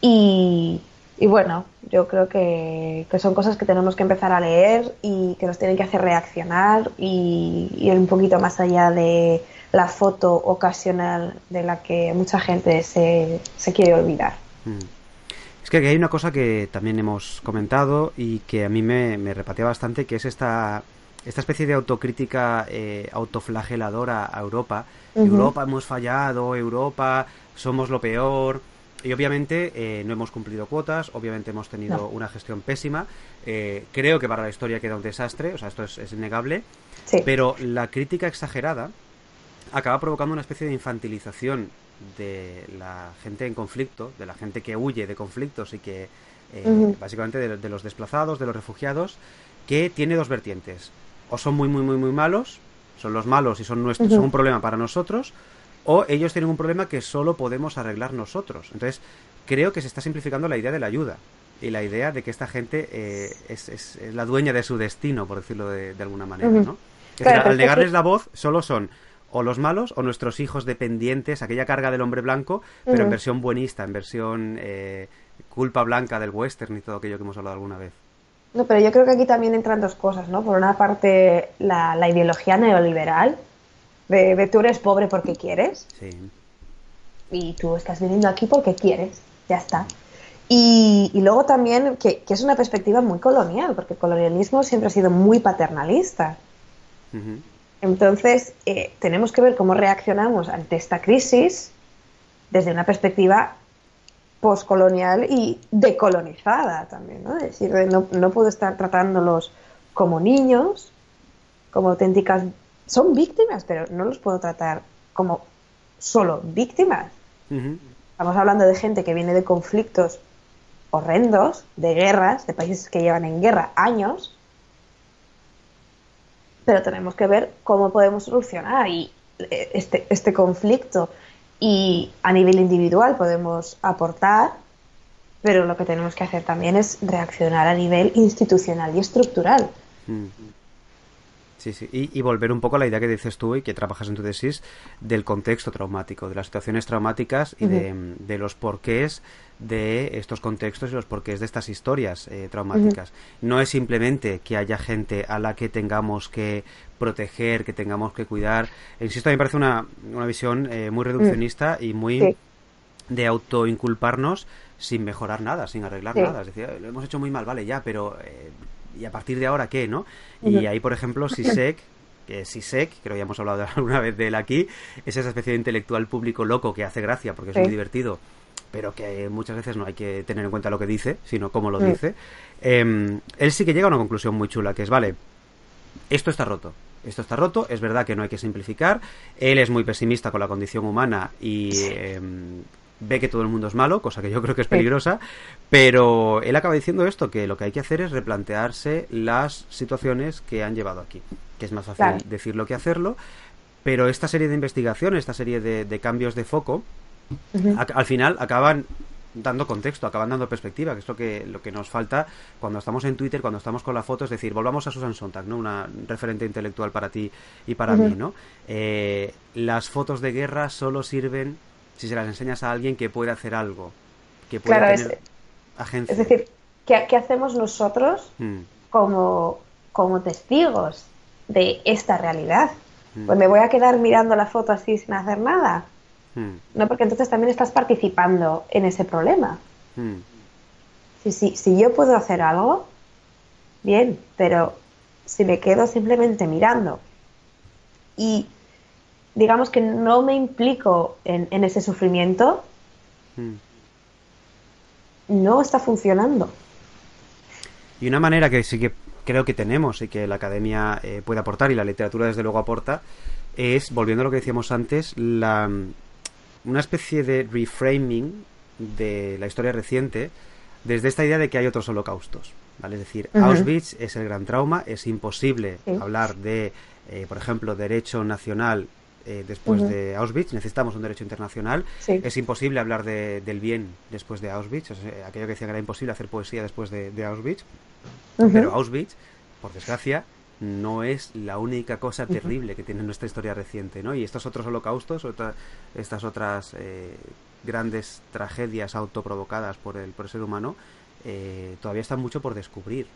Speaker 2: Y, bueno, yo creo que, son cosas que tenemos que empezar a leer y que nos tienen que hacer reaccionar y ir un poquito más allá de la foto ocasional de la que mucha gente se, quiere olvidar. Mm.
Speaker 1: Es que hay una cosa que también hemos comentado y que a mí me, me repatea bastante, que es esta esta especie de autocrítica eh, autoflageladora a Europa. Europa hemos fallado, Europa somos lo peor. Y obviamente eh, no hemos cumplido cuotas, obviamente hemos tenido una gestión pésima. Eh, creo que para la historia queda un desastre, o sea, esto es, innegable. Pero la crítica exagerada acaba provocando una especie de infantilización de la gente en conflicto, de la gente que huye de conflictos y que, básicamente, de los desplazados, de los refugiados, que tiene dos vertientes o son muy, muy, muy, muy malos, son los malos y son, nuestros, son un problema para nosotros, o ellos tienen un problema que solo podemos arreglar nosotros. Entonces, creo que se está simplificando la idea de la ayuda y la idea de que esta gente eh, es, es, la dueña de su destino, por decirlo de, alguna manera, ¿no? al negarles la voz, solo son o los malos o nuestros hijos dependientes, aquella carga del hombre blanco, pero en versión buenista, en versión eh, culpa blanca del western y todo aquello que hemos hablado alguna vez.
Speaker 2: No, pero yo creo que aquí también entran dos cosas, ¿no? Por una parte, la, ideología neoliberal, de, tú eres pobre porque quieres. Sí. Y tú estás viniendo aquí porque quieres, ya está. Y, luego también que, es una perspectiva muy colonial, porque el colonialismo siempre ha sido muy paternalista. Entonces, eh, tenemos que ver cómo reaccionamos ante esta crisis desde una perspectiva postcolonial y decolonizada también, ¿no? Es decir, no, no puedo estar tratándolos como niños, como auténticas... Son víctimas, pero no los puedo tratar como solo víctimas. Estamos hablando de gente que viene de conflictos horrendos, de guerras, de países que llevan en guerra años, pero tenemos que ver cómo podemos solucionar y eh, este, este conflicto y a nivel individual podemos aportar pero lo que tenemos que hacer también es reaccionar a nivel institucional y estructural. Mm.
Speaker 1: Sí, sí. Y, volver un poco a la idea que dices tú y que trabajas en tu tesis del contexto traumático, de las situaciones traumáticas y de, los porqués de estos contextos y los porqués de estas historias eh, traumáticas. No es simplemente que haya gente a la que tengamos que proteger, que tengamos que cuidar. Insisto, a mí me parece una, una visión eh, muy reduccionista y muy de autoinculparnos sin mejorar nada, sin arreglar nada. Es decir, lo hemos hecho muy mal, vale, ya, pero eh, ¿y a partir de ahora qué, no? Y ahí, por ejemplo, Sisek, que Sisek, creo que ya hemos hablado alguna vez de él aquí, es esa especie de intelectual público loco que hace gracia porque es muy divertido, pero que muchas veces no hay que tener en cuenta lo que dice, sino cómo lo dice. Em, él sí que llega a una conclusión muy chula, que es, vale, esto está roto. Esto está roto, es verdad que no hay que simplificar. Él es muy pesimista con la condición humana y em, ve que todo el mundo es malo, cosa que yo creo que es peligrosa, pero él acaba diciendo esto, que lo que hay que hacer es replantearse las situaciones que han llevado aquí, que es más fácil decirlo que hacerlo, pero esta serie de investigaciones, esta serie de, cambios de foco, al final acaban dando contexto, acaban dando perspectiva, que es lo que, lo que nos falta cuando estamos en Twitter, cuando estamos con la foto, es decir, volvamos a Susan Sontag, ¿no? Una referente intelectual para ti y para mí, ¿no? Eh, las fotos de guerra solo sirven si se las enseñas a alguien que puede hacer algo, que puede tener es, agencia.
Speaker 2: Es decir, ¿qué, hacemos nosotros mm. como, como testigos de esta realidad? Mm. Pues me voy a quedar mirando la foto así sin hacer nada. Mm. No, porque entonces también estás participando en ese problema. Si, si, si yo puedo hacer algo, bien, pero si me quedo simplemente mirando y digamos que no me implico en, ese sufrimiento, hmm. no está funcionando.
Speaker 1: Y una manera que sí que creo que tenemos y que la academia eh, puede aportar y la literatura desde luego aporta es, volviendo a lo que decíamos antes, la, una especie de reframing de la historia reciente desde esta idea de que hay otros holocaustos. ¿vale? Es decir, Auschwitz es el gran trauma, es imposible hablar de, eh, por ejemplo, derecho nacional eh, después de Auschwitz, necesitamos un derecho internacional. Es imposible hablar de, del bien después de Auschwitz, aquello que decían que era imposible hacer poesía después de, Auschwitz. Pero Auschwitz, por desgracia, no es la única cosa terrible que tiene nuestra historia reciente, ¿no? Y estos otros holocaustos, estas otras eh, grandes tragedias autoprovocadas por el, por el ser humano, eh, todavía están mucho por descubrir.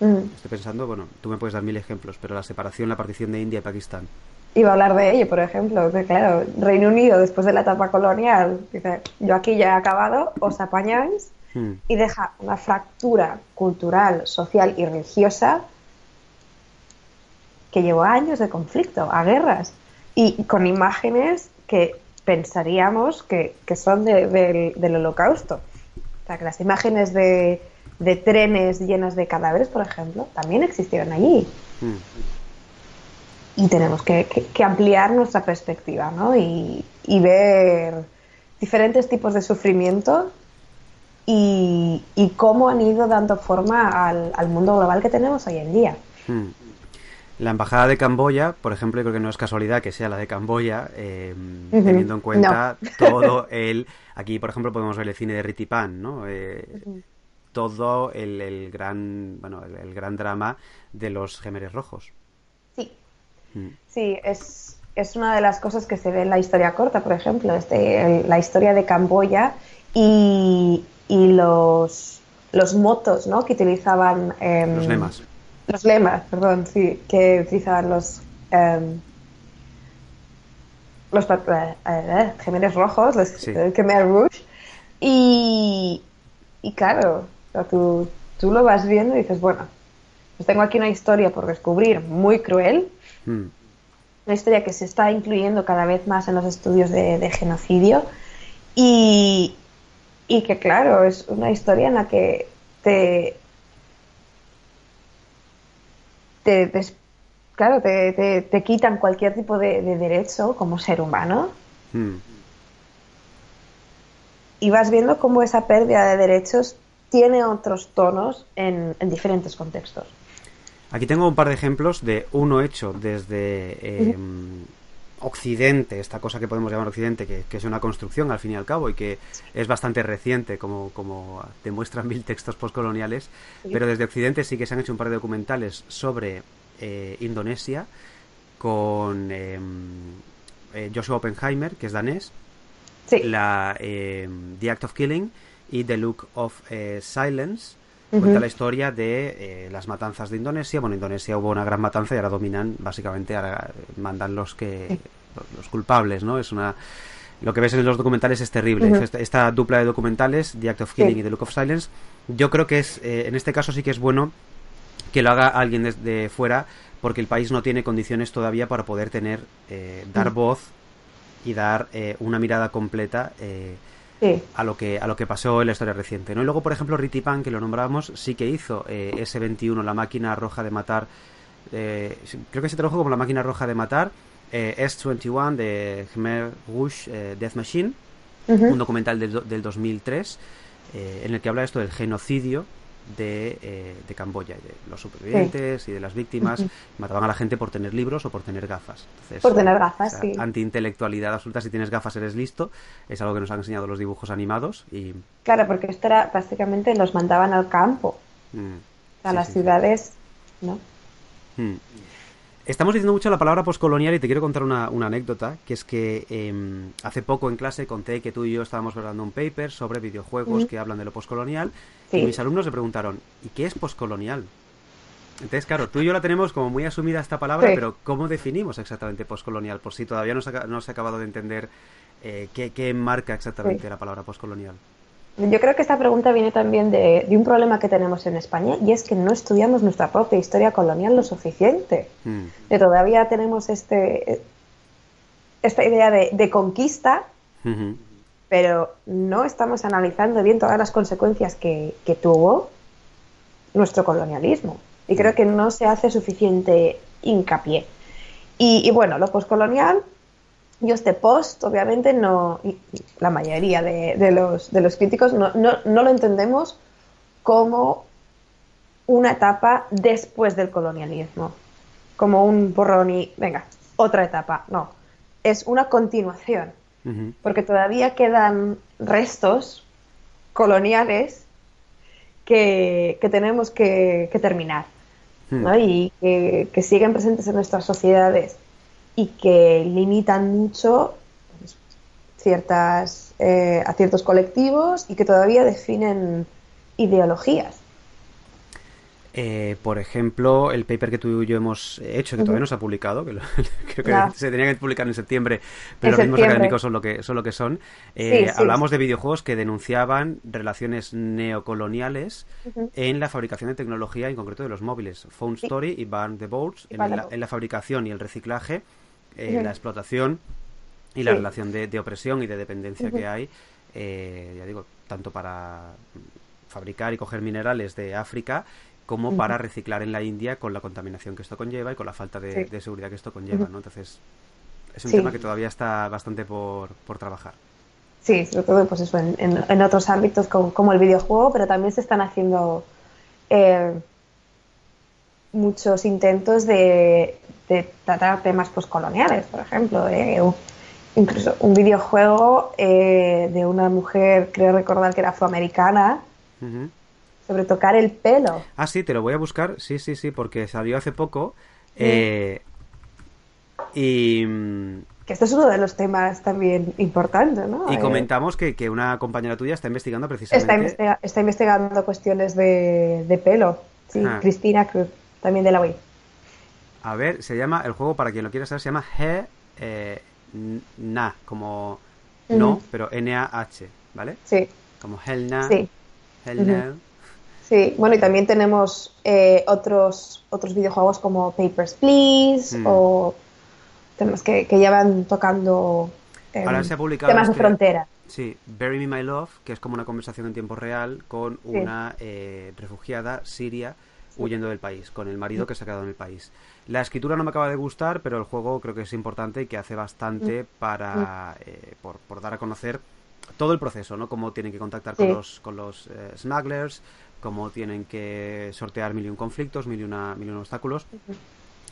Speaker 1: Estoy pensando, bueno, tú me puedes dar mil ejemplos, pero la separación, la partición de India y Pakistán,
Speaker 2: iba a hablar de ello, por ejemplo, que claro, Reino Unido después de la etapa colonial dice, yo aquí ya he acabado, os apañáis hmm. y deja una fractura cultural, social y religiosa que llevó años de conflicto, a guerras y con imágenes que pensaríamos que, son del holocausto. O sea, que las imágenes de, trenes llenas de cadáveres, por ejemplo, también existieron allí. Hmm y tenemos que, ampliar nuestra perspectiva ¿no? y, ver diferentes tipos de sufrimiento y, cómo han ido dando forma al, mundo global que tenemos hoy en día. Hmm.
Speaker 1: La embajada de Camboya, por ejemplo, creo que no es casualidad que sea la de Camboya, eh, teniendo en cuenta todo el... Aquí, por ejemplo, podemos ver el cine de Ritipan, ¿no? Eh, todo el, gran, bueno, el, gran drama de los gemeres rojos.
Speaker 2: Sí, es, es, una de las cosas que se ve en la historia corta, por ejemplo, este, la historia de Camboya y, y los, los motos ¿no? que utilizaban.
Speaker 1: Em, los lemas.
Speaker 2: Los lemas, perdón, sí, que utilizaban los. Eh, los eh, eh rojos, los sí. Khmer Rouge. Y, y claro, tú, tú lo vas viendo y dices, bueno, pues tengo aquí una historia por descubrir muy cruel, Mm. Una historia que se está incluyendo cada vez más en los estudios de, genocidio y, que, claro, es una historia en la que te, claro, te, quitan cualquier tipo de, derecho como ser humano. Mm. Y vas viendo cómo esa pérdida de derechos tiene otros tonos en diferentes contextos.
Speaker 1: Aquí tengo un par de ejemplos de uno hecho desde eh, Occidente, esta cosa que podemos llamar Occidente, que, es una construcción al fin y al cabo y que es bastante reciente, como, como demuestran mil textos postcoloniales, pero desde Occidente sí que se han hecho un par de documentales sobre eh, Indonesia con em, eh, Joshua Oppenheimer, que es danés, la, em, The Act of Killing y The Look of eh, Silence, Cuenta la historia de las matanzas de Indonesia. Bueno, en Indonesia hubo una gran matanza y ahora dominan, básicamente, ahora mandan los que los culpables, ¿no? Es una lo que ves en los documentales es terrible. esta, dupla de documentales, The Act of Killing y The Look of Silence, yo creo que es, eh, en este caso sí que es bueno que lo haga alguien desde fuera, porque el país no tiene condiciones todavía para poder tener, eh, dar voz y dar eh, una mirada completa a lo que a lo que pasó en la historia reciente. ¿no? Y luego, por ejemplo, Ritipan, que lo nombrábamos, sí que hizo S21, la máquina roja de matar. creo que se tradujo como la máquina roja de matar eh, S21 de Khmer Rouge eh, Death Machine, un documental del, del 2003 eh, en el que habla esto del genocidio de, de Camboya, de los supervivientes y de las víctimas. Mataban a la gente por tener libros o por tener gafas.
Speaker 2: por tener gafas, sí.
Speaker 1: Antiintelectualidad absoluta, si tienes gafas eres listo, es algo que nos han enseñado los dibujos animados. y
Speaker 2: Claro, porque esto era básicamente los mandaban al campo, mm. a las ciudades, ¿no?
Speaker 1: Mm. Estamos diciendo mucho la palabra poscolonial y te quiero contar una, anécdota, que es que em, hace poco en clase conté que tú y yo estábamos hablando un paper sobre videojuegos que hablan de lo poscolonial y mis alumnos le preguntaron, ¿y qué es poscolonial? Entonces, claro, tú y yo la tenemos como muy asumida esta palabra, pero ¿cómo definimos exactamente poscolonial? Por si todavía no se ha, no se ha acabado de entender eh, qué, qué, marca exactamente la palabra poscolonial.
Speaker 2: Yo creo que esta pregunta viene también de, un problema que tenemos en España y es que no estudiamos nuestra propia historia colonial lo suficiente. Mm. Que todavía tenemos este, esta idea de, conquista, pero no estamos analizando bien todas las consecuencias que, tuvo nuestro colonialismo. Y creo mm. que no se hace suficiente hincapié. Y, y bueno, lo postcolonial y este post, obviamente, no, la mayoría de, los, de los, críticos no, lo entendemos como una etapa después del colonialismo, como un borrón y, venga, otra etapa. No, es una continuación, porque todavía quedan restos coloniales que, tenemos que, terminar hmm. y que siguen presentes en nuestras sociedades y que limitan mucho ciertas, eh, a ciertos colectivos y que todavía definen ideologías.
Speaker 1: Eh, por ejemplo, el paper que tú y yo hemos hecho, que todavía no se ha publicado, que creo que se tenía que publicar en septiembre, pero los ritmos académicos son lo que son. Lo que son. Eh, hablamos de videojuegos que denunciaban relaciones neocoloniales en la fabricación de tecnología, en concreto de los móviles. Phone Story y Burn the Boards, en, la, fabricación y el reciclaje eh, la explotación y la relación de, opresión y de dependencia que hay, eh, ya digo, tanto para fabricar y coger minerales de África como para reciclar en la India con la contaminación que esto conlleva y con la falta de, seguridad que esto conlleva, ¿no? Entonces, es un tema que todavía está bastante por, por trabajar.
Speaker 2: Sí, sobre todo pues eso, en, en, otros ámbitos como, el videojuego, pero también se están haciendo eh, muchos intentos de, tratar temas postcoloniales, por ejemplo, incluso un videojuego eh, de una mujer, creo recordar que era afroamericana, sobre tocar el pelo.
Speaker 1: Ah, sí, te lo voy a buscar, sí, sí, sí, porque salió hace poco. Eh, y...
Speaker 2: Que esto es uno de los temas también importantes, ¿no?
Speaker 1: Y eh, comentamos que, una compañera tuya está investigando precisamente...
Speaker 2: Está, investigando cuestiones de, pelo, sí, ah. Cristina Cruz también de la Wii.
Speaker 1: A ver, se llama, el juego, para quien lo quiera saber, se llama He eh, Na, como no, pero N-A-H, ¿vale?
Speaker 2: Sí.
Speaker 1: Como Helna. Sí. Helna.
Speaker 2: Sí, bueno, y también tenemos eh, otros, otros videojuegos como Papers, Please mm. o temas que, que ya van tocando
Speaker 1: em, Ahora se ha publicado
Speaker 2: temas de este frontera.
Speaker 1: Sí, Bury Me My Love, que es como una conversación en tiempo real con una eh, refugiada siria huyendo del país, con el marido que se ha quedado en el país. La escritura no me acaba de gustar, pero el juego creo que es importante y que hace bastante para eh, por, dar a conocer todo el proceso, ¿no? Cómo tienen que contactar con los, con los eh, smugglers, cómo tienen que sortear mil y un conflictos, mil y, una, mil y un obstáculos.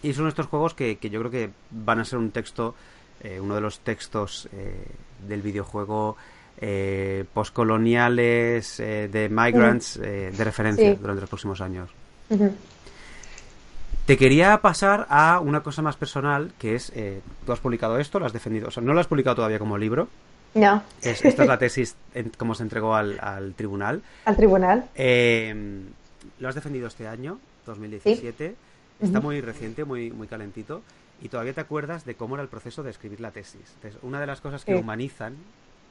Speaker 1: Y son estos juegos que, que, yo creo que van a ser un texto eh, uno de los textos eh, del videojuego eh, postcoloniales de migrants de referencia durante los próximos años. Te quería pasar a una cosa más personal, que es, tú has publicado esto, lo has defendido, o sea, no lo has publicado todavía como libro.
Speaker 2: No.
Speaker 1: esta es la tesis, como se entregó al, tribunal.
Speaker 2: Al tribunal.
Speaker 1: lo has defendido este año, 2017. Está muy reciente, muy, muy calentito y todavía te acuerdas de cómo era el proceso de escribir la tesis. Entonces, una de las cosas que humanizan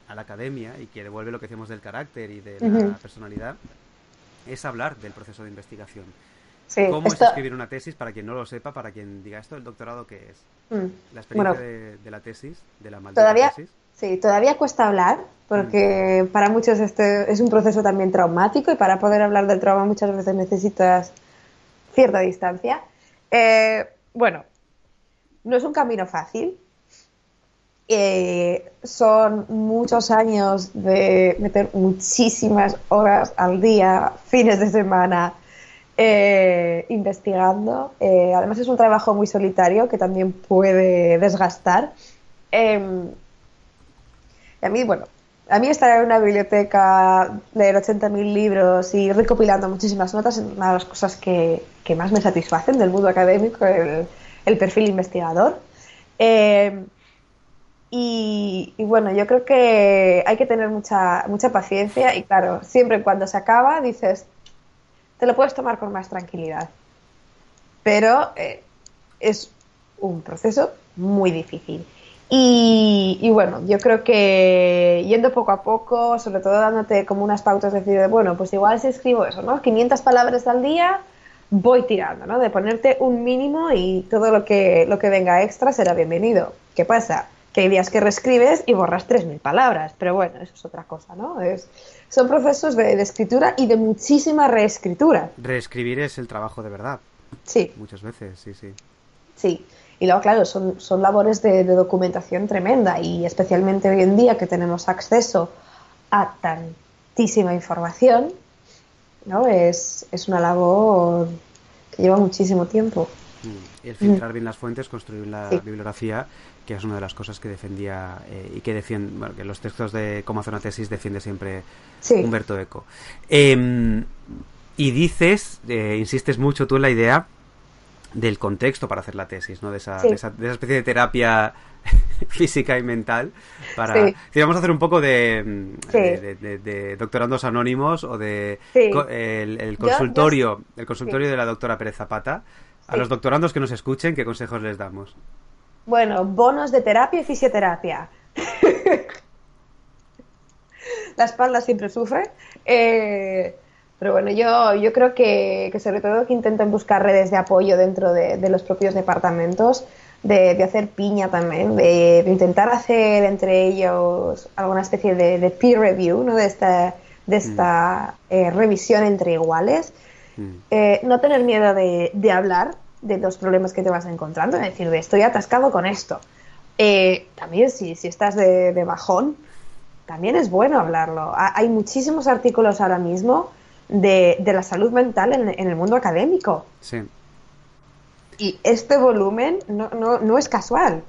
Speaker 1: a la academia y que devuelve lo que decíamos del carácter y de la personalidad es hablar del proceso de investigación. ¿Cómo es escribir una tesis para quien no lo sepa, para quien diga esto, el doctorado qué es? Mm. La experiencia de, la tesis, de la maldita
Speaker 2: todavía,
Speaker 1: tesis.
Speaker 2: Sí, todavía cuesta hablar porque mm. para muchos este es un proceso también traumático y para poder hablar del trauma muchas veces necesitas cierta distancia. Eh, bueno, no es un camino fácil. Eh, son muchos años de meter muchísimas horas al día, fines de semana, eh, investigando. Eh, además es un trabajo muy solitario que también puede desgastar. Em, y a mí, bueno, a mí estar en una biblioteca, leer 80.000 libros y recopilando muchísimas notas es una de las cosas que, que más me satisfacen del mundo académico. El, el perfil investigador. Eh, y, bueno, yo creo que hay que tener mucha, mucha paciencia y claro, siempre cuando se acaba dices, te lo puedes tomar con más tranquilidad. Pero eh, es un proceso muy difícil. Y, bueno, yo creo que yendo poco a poco, sobre todo dándote como unas pautas, decir, bueno, pues igual si escribo eso, ¿no? 500 palabras al día, voy tirando, ¿no? De ponerte un mínimo y todo lo que, lo que venga extra será bienvenido. ¿Qué pasa? Que hay días que reescribes y borras 3.000 palabras, pero bueno, eso es otra cosa, ¿no? Es, son procesos de, escritura y de muchísima reescritura.
Speaker 1: Reescribir es el trabajo de verdad.
Speaker 2: Sí.
Speaker 1: Muchas veces, sí, sí.
Speaker 2: Sí. Y luego, claro, son, son labores de, de documentación tremenda y especialmente hoy en día que tenemos acceso a tantísima información, ¿no? Es, es una labor que lleva muchísimo tiempo.
Speaker 1: El filtrar bien las fuentes, construir la bibliografía, que es una de las cosas que defendía eh, y que defiende, bueno, que los textos de cómo hacer una tesis defiende siempre Humberto Eco. Em, y dices, eh, insistes mucho tú en la idea del contexto para hacer la tesis, ¿no? De esa, de esa, de esa especie de terapia física y mental para si vamos a hacer un poco de, de, doctorandos anónimos o de el, consultorio el consultorio de la doctora Pérez Zapata a los doctorandos que nos escuchen qué consejos les damos
Speaker 2: bueno bonos de terapia y fisioterapia la espalda siempre sufre eh, pero bueno, yo, yo creo que, que, sobre todo que intenten buscar redes de apoyo dentro de, los propios departamentos de, hacer piña también, de, intentar hacer entre ellos alguna especie de, peer review, ¿no? de esta, de esta mm. eh, revisión entre iguales. Mm. Eh, no tener miedo de, hablar de los problemas que te vas encontrando, es decir, de estoy atascado con esto. Eh, también si, si estás de, bajón, también es bueno hablarlo. Hay muchísimos artículos ahora mismo de, la salud mental en, en el mundo académico.
Speaker 1: Sí.
Speaker 2: Y este volumen no, no, no es casual.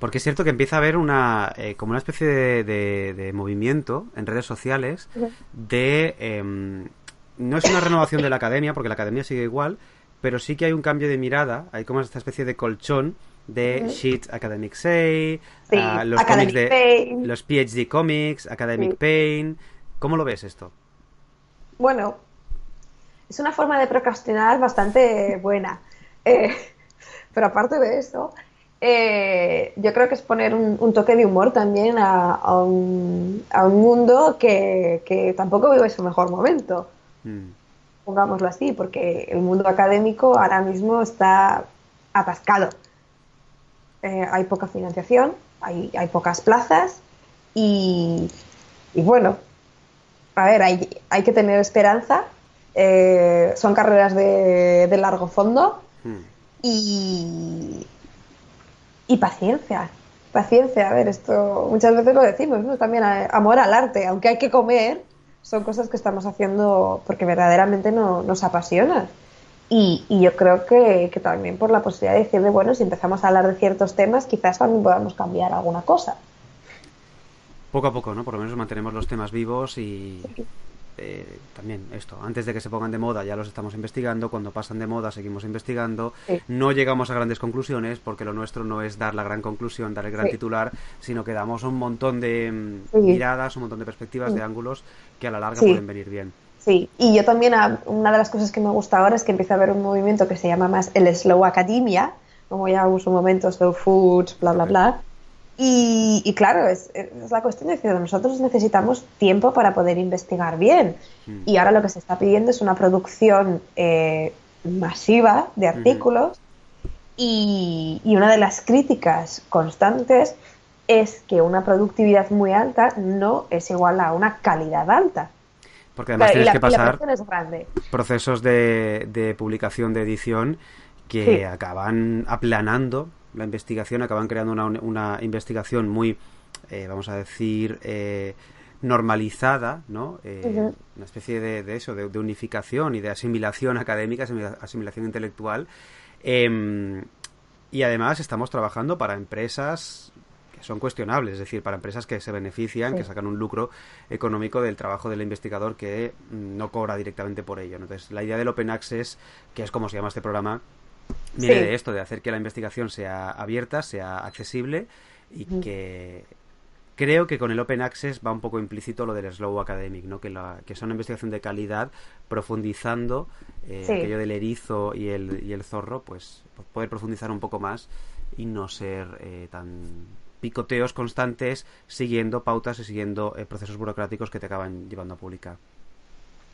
Speaker 1: Porque es cierto que empieza a haber una eh, como una especie de, de, movimiento en redes sociales de em, no es una renovación de la academia porque la academia sigue igual, pero sí que hay un cambio de mirada, hay como esta especie de colchón de Shit Academic Say, ah, los cómics de los PhD Comics, Academic Pain. ¿Cómo lo ves esto?
Speaker 2: Bueno, es una forma de procrastinar bastante buena. Eh, pero aparte de eso, eh, yo creo que es poner un, toque de humor también a, un, mundo que, tampoco vive su mejor momento. Mm. Pongámoslo así, porque el mundo académico ahora mismo está atascado. Eh, hay poca financiación, hay, pocas plazas y, bueno, a ver, hay, hay que tener esperanza. son carreras de largo fondo y, y paciencia, paciencia. A ver, esto muchas veces lo decimos, ¿no? También amor al arte, aunque hay que comer, son cosas que estamos haciendo porque verdaderamente no, nos apasiona. Y, yo creo que, que, también por la posibilidad de decir, de, bueno, si empezamos a hablar de ciertos temas, quizás también podamos cambiar alguna cosa.
Speaker 1: Poco a poco, ¿no? Por lo menos mantenemos los temas vivos y eh, también esto, antes de que se pongan de moda ya los estamos investigando, cuando pasan de moda seguimos investigando, no llegamos a grandes conclusiones porque lo nuestro no es dar la gran conclusión, dar el gran titular, sino que damos un montón de mm, miradas, un montón de perspectivas, de ángulos que a la larga pueden venir bien.
Speaker 2: Sí, y yo también, ah, una de las cosas que me gusta ahora es que empieza a haber un movimiento que se llama más el Slow Academia, como ya uso momentos, Slow Food, bla, bla, bla y, claro, es, la cuestión de que nosotros necesitamos tiempo para poder investigar bien. Mm. Y ahora lo que se está pidiendo es una producción eh, masiva de artículos. y, una de las críticas constantes es que una productividad muy alta no es igual a una calidad alta.
Speaker 1: Porque además tienes que pasar procesos de, de, publicación, de edición, que acaban aplanando la investigación, acaban creando una, una investigación muy, eh, vamos a decir, eh, normalizada, ¿no? Eh, una especie de, eso, de, unificación y de asimilación académica, asimilación intelectual. Em, y además estamos trabajando para empresas que son cuestionables, es decir, para empresas que se benefician, que sacan un lucro económico del trabajo del investigador que mm, no cobra directamente por ello. Entonces, la idea del Open Access, que es como se llama este programa, viene de esto, de hacer que la investigación sea abierta, sea accesible y que creo que con el Open Access va un poco implícito lo del Slow Academic, ¿no? que, la, que es una investigación de calidad profundizando eh, aquello del erizo y el, y el zorro, pues poder profundizar un poco más y no ser eh, tan picoteos constantes siguiendo pautas y siguiendo eh, procesos burocráticos que te acaban llevando a publicar.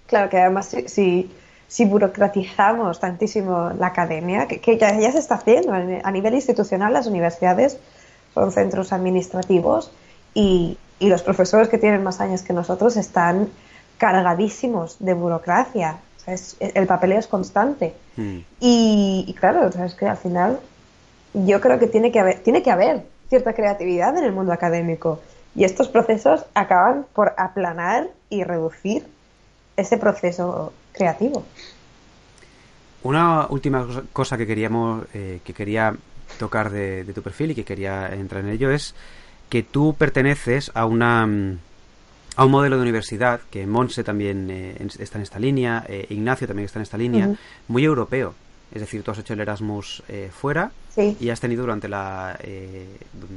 Speaker 2: Claro que además si, si burocratizamos tantísimo la academia, que, ya, se está haciendo a nivel institucional, las universidades son centros administrativos y, los profesores que tienen más años que nosotros están cargadísimos de burocracia. el papeleo es constante. Hmm. Y, claro, es que al final yo creo que tiene que haber, tiene que haber cierta creatividad en el mundo académico. Y estos procesos acaban por aplanar y reducir ese proceso creativo.
Speaker 1: Una última cosa que queríamos, eh, que quería tocar de, tu perfil y que quería entrar en ello es que tú perteneces a una mm, a un modelo de universidad que Monse también eh, está en esta línea, eh, Ignacio también está en esta línea, muy europeo. Es decir, tú has hecho el Erasmus fuera y has tenido durante la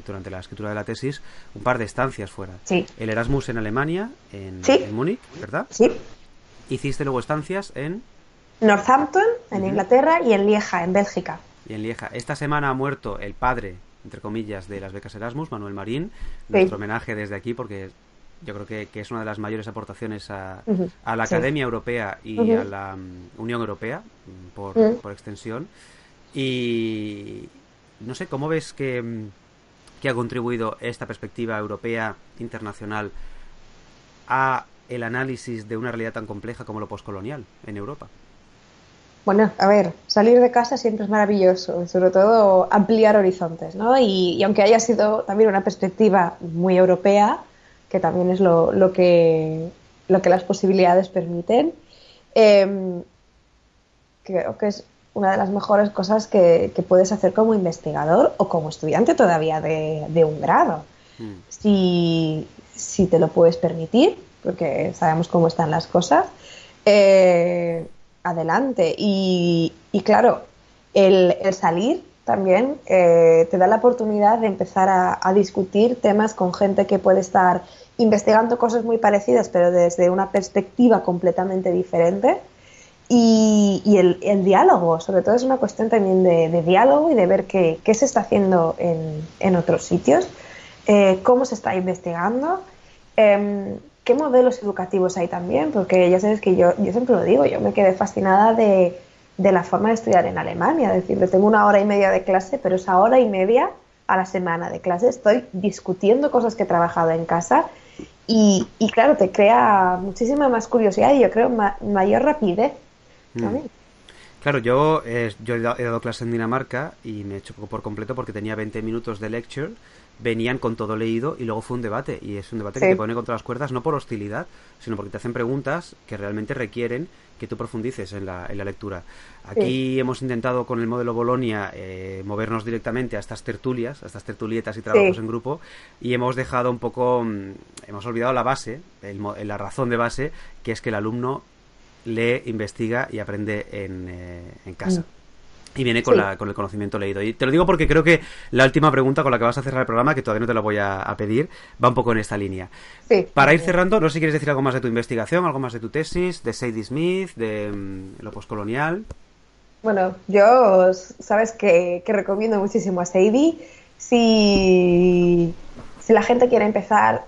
Speaker 1: durante la escritura de la tesis un par de estancias fuera. El Erasmus en Alemania, en, en Múnich, ¿verdad?
Speaker 2: Sí
Speaker 1: hiciste luego estancias en...
Speaker 2: Northampton, en Inglaterra, y en Lieja, en Bélgica.
Speaker 1: Y en Lieja. Esta semana ha muerto el padre, entre comillas, de las becas Erasmus, Manuel Marín. Nuestro homenaje desde aquí porque yo creo que, es una de las mayores aportaciones a, la Academia Europea y a la mm, Unión Europea, mm, por, por, extensión. Y no sé, ¿cómo ves que, mm, que ha contribuido esta perspectiva europea internacional a el análisis de una realidad tan compleja como lo poscolonial en Europa?
Speaker 2: Bueno, a ver, salir de casa siempre es maravilloso, sobre todo ampliar horizontes, ¿no? Y, aunque haya sido también una perspectiva muy europea, que también es lo, que, lo que las posibilidades permiten, em, creo que es una de las mejores cosas que, puedes hacer como investigador o como estudiante todavía de, un grado. Si, si te lo puedes permitir, porque sabemos cómo están las cosas, eh, adelante. Y, claro, el, salir también eh, te da la oportunidad de empezar a, discutir temas con gente que puede estar investigando cosas muy parecidas, pero desde una perspectiva completamente diferente. Y, el, diálogo, sobre todo es una cuestión también de, diálogo y de ver qué, se está haciendo en, otros sitios, eh, cómo se está investigando. Em, qué modelos educativos hay también, porque ya sabes que yo, yo siempre lo digo, yo me quedé fascinada de, la forma de estudiar en Alemania, es decir, tengo una hora y media de clase, pero esa hora y media a la semana de clase estoy discutiendo cosas que he trabajado en casa y, claro, te crea muchísima más curiosidad y yo creo mayor rapidez mm. también.
Speaker 1: Claro, yo, eh, yo he, dado, clase en Dinamarca y me he hecho por completo porque tenía 20 minutos de lecture venían con todo leído y luego fue un debate. Y es un debate que te pone contra las cuerdas no por hostilidad, sino porque te hacen preguntas que realmente requieren que tú profundices en la, en la lectura. Aquí hemos intentado con el modelo Bolonia eh, movernos directamente a estas tertulias, a estas tertulietas y trabajos en grupo y hemos dejado un poco, mm, hemos olvidado la base, la razón de base, que es que el alumno lee, investiga y aprende en, eh, en casa. Y viene con, la, con el conocimiento leído. Y te lo digo porque creo que la última pregunta con la que vas a cerrar el programa, que todavía no te la voy a, pedir, va un poco en esta línea. Para ir cerrando, no sé si quieres decir algo más de tu investigación, algo más de tu tesis, de Sadie Smith, de mm, lo postcolonial.
Speaker 2: Bueno, yo sabes que, recomiendo muchísimo a Sadie. Si, si la gente quiere empezar,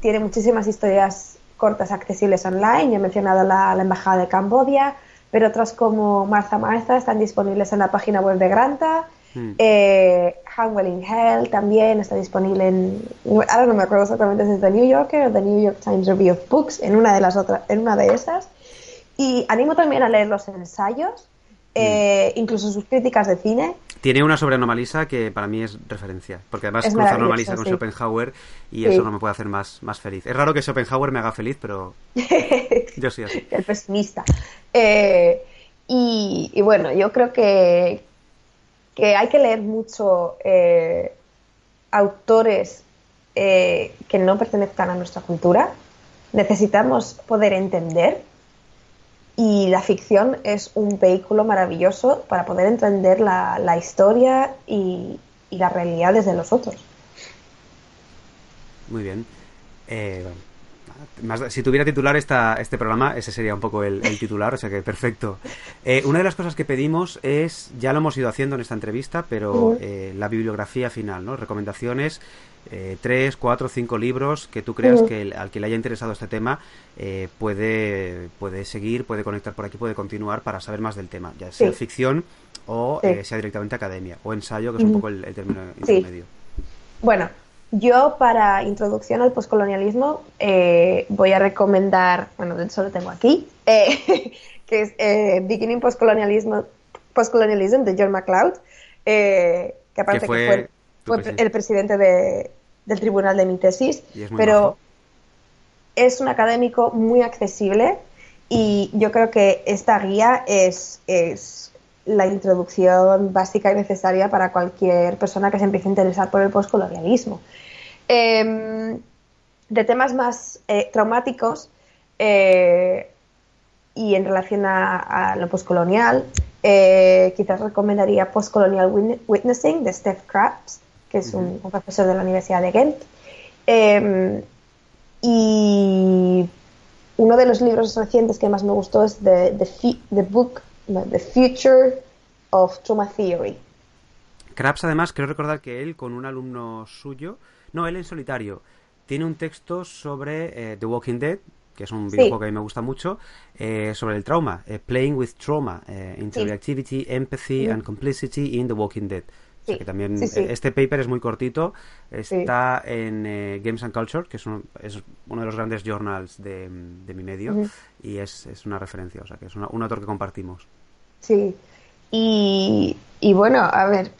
Speaker 2: tiene muchísimas historias cortas accesibles online. Ya he mencionado la, la Embajada de Cambodia pero otras como Martha Martha están disponibles en la página web de Granta. Hmm. Eh, in Hell también está disponible en, ahora no me acuerdo exactamente si es The New Yorker o The New York Times Review of Books, en una de las otras, en una de esas. Y animo también a leer los ensayos, eh, hmm. incluso sus críticas de cine.
Speaker 1: Tiene una sobre Anomalisa que para mí es referencia, porque además es cruza Anomalisa con Schopenhauer y eso no me puede hacer más, más feliz. Es raro que Schopenhauer me haga feliz, pero yo sí así.
Speaker 2: El pesimista. Eh, y, bueno, yo creo que, que hay que leer mucho eh, autores eh, que no pertenezcan a nuestra cultura. Necesitamos poder entender y la ficción es un vehículo maravilloso para poder entender la, historia y, y, las realidades de los otros.
Speaker 1: Muy bien si tuviera titular esta, este programa, ese sería un poco el, titular, o sea que perfecto. Eh, una de las cosas que pedimos es, ya lo hemos ido haciendo en esta entrevista, pero eh, la bibliografía final, ¿no? Recomendaciones, eh, tres, cuatro, cinco libros que tú creas que al que le haya interesado este tema puede, puede seguir, puede conectar por aquí, puede continuar para saber más del tema, ya sea ficción o sea directamente academia, o ensayo, que es un poco el, el término intermedio.
Speaker 2: Bueno, yo, para introducción al poscolonialismo, eh, voy a recomendar, bueno, de hecho lo tengo aquí, eh, que es eh, Beginning Postcolonialism, Postcolonialism de John MacLeod, que aparte que fue, el presidente. del tribunal de mi tesis, pero es un académico muy accesible y yo creo que esta guía es, es la introducción básica y necesaria para cualquier persona que se empiece a interesar por el postcolonialismo. Em, de temas más eh, traumáticos eh, y en relación a, lo postcolonial, eh, quizás recomendaría Postcolonial Witnessing de Steph Krabs, que es un, profesor de la Universidad de Ghent. Em, y uno de los libros recientes que más me gustó es The, the, Book, The Future of Trauma Theory.
Speaker 1: Krabs, además, quiero recordar que él, con un alumno suyo, no, él en solitario. Tiene un texto sobre eh, The Walking Dead, que es un videojuego que a mí me gusta mucho, eh, sobre el trauma, eh, Playing with Trauma, Interactivity, Empathy and Complicity in The Walking Dead. Que también este paper es muy cortito, está en Games and Culture, que es uno, es uno de los grandes journals de, mi medio, y es, una referencia, o sea, que es un autor que compartimos.
Speaker 2: Sí, y, y bueno, a ver,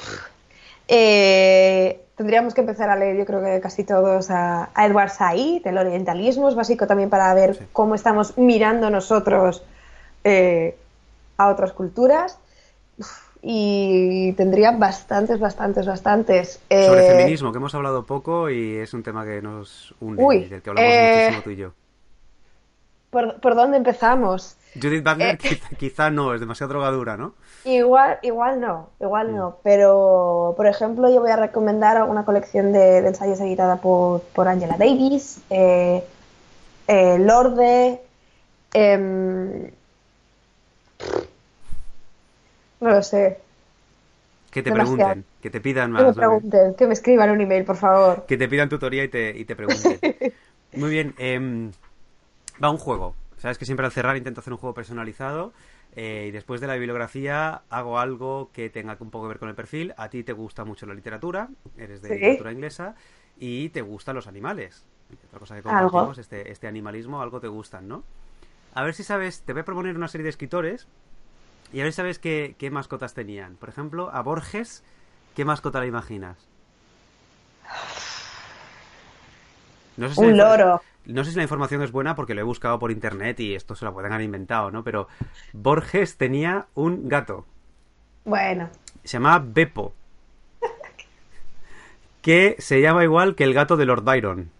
Speaker 2: eh, tendríamos que empezar a leer, yo creo que casi todos, a, Edward Said, el orientalismo, es básico también para ver cómo estamos mirando nosotros eh, a otras culturas. Y tendría bastantes, bastantes, bastantes.
Speaker 1: Sobre eh, feminismo, que hemos hablado poco y es un tema que nos une, del que hablamos eh, muchísimo tú y yo.
Speaker 2: ¿Por, ¿Por dónde empezamos?
Speaker 1: Judith Butler quizá no, es demasiado drogadura, ¿no?
Speaker 2: Igual, igual no, igual no. Pero, por ejemplo, yo voy a recomendar una colección de, ensayos editada por, por Angela Davis, eh, eh, Lorde. No lo sé.
Speaker 1: Que te pregunten, que te pidan más.
Speaker 2: Que me pregunten, que me escriban un email, por favor.
Speaker 1: Que te pidan tutoría y te, y te pregunten. Muy bien. Em, va un juego. Sabes que siempre al cerrar intento hacer un juego personalizado. Eh, y después de la bibliografía hago algo que tenga un poco que ver con el perfil. A ti te gusta mucho la literatura, eres de literatura inglesa y te gustan los animales. Otra cosa que compartimos, este, este animalismo, algo te gustan, ¿no? A ver si sabes, te voy a proponer una serie de escritores y a ver sabes qué, qué mascotas tenían. Por ejemplo, a Borges, ¿qué mascota le imaginas? No sé si
Speaker 2: Un loro.
Speaker 1: No sé si la información es buena porque lo he buscado por internet y esto se lo pueden haber inventado, ¿no? Pero Borges tenía un gato.
Speaker 2: Bueno,
Speaker 1: Se llamaba Beppo. Que se llama igual que el gato de Lord Byron.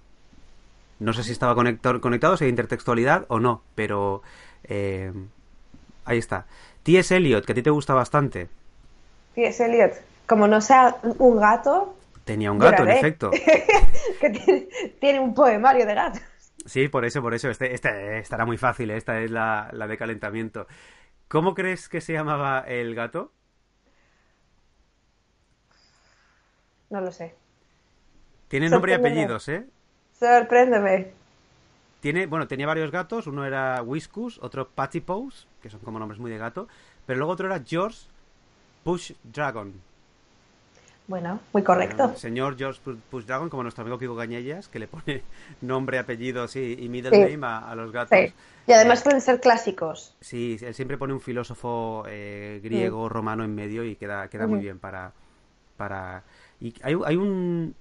Speaker 1: No sé si estaba conector- conectado, si hay intertextualidad o no, pero eh, ahí está. T.S. Eliot, que a ti te gusta bastante,
Speaker 2: T.S. Eliot, como no sea un gato,
Speaker 1: tenía un gato, en efecto.
Speaker 2: que tiene, tiene un poemario de gatos.
Speaker 1: Sí, por eso, por eso. Este, este estará muy fácil, ¿eh? esta es la, la de calentamiento. ¿Cómo crees que se llamaba el gato?
Speaker 2: No lo sé.
Speaker 1: Tiene nombre y apellidos, ¿eh?
Speaker 2: Sorpréndeme.
Speaker 1: Tiene, bueno, tenía varios gatos. Uno era Whiskus, otro Pattypose, que son como nombres muy de gato. Pero luego otro era George Push Dragon.
Speaker 2: Bueno, muy correcto.
Speaker 1: Señor George Pu- Push Dragon, como nuestro amigo Kiko Gañellas, que le pone nombre, apellidos y, y middle
Speaker 2: Sí.
Speaker 1: name a, a los gatos.
Speaker 2: Sí. Y además pueden ser clásicos.
Speaker 1: Sí, él siempre pone un filósofo eh, griego, romano en medio y queda, queda muy bien para... para... Y hay, hay un...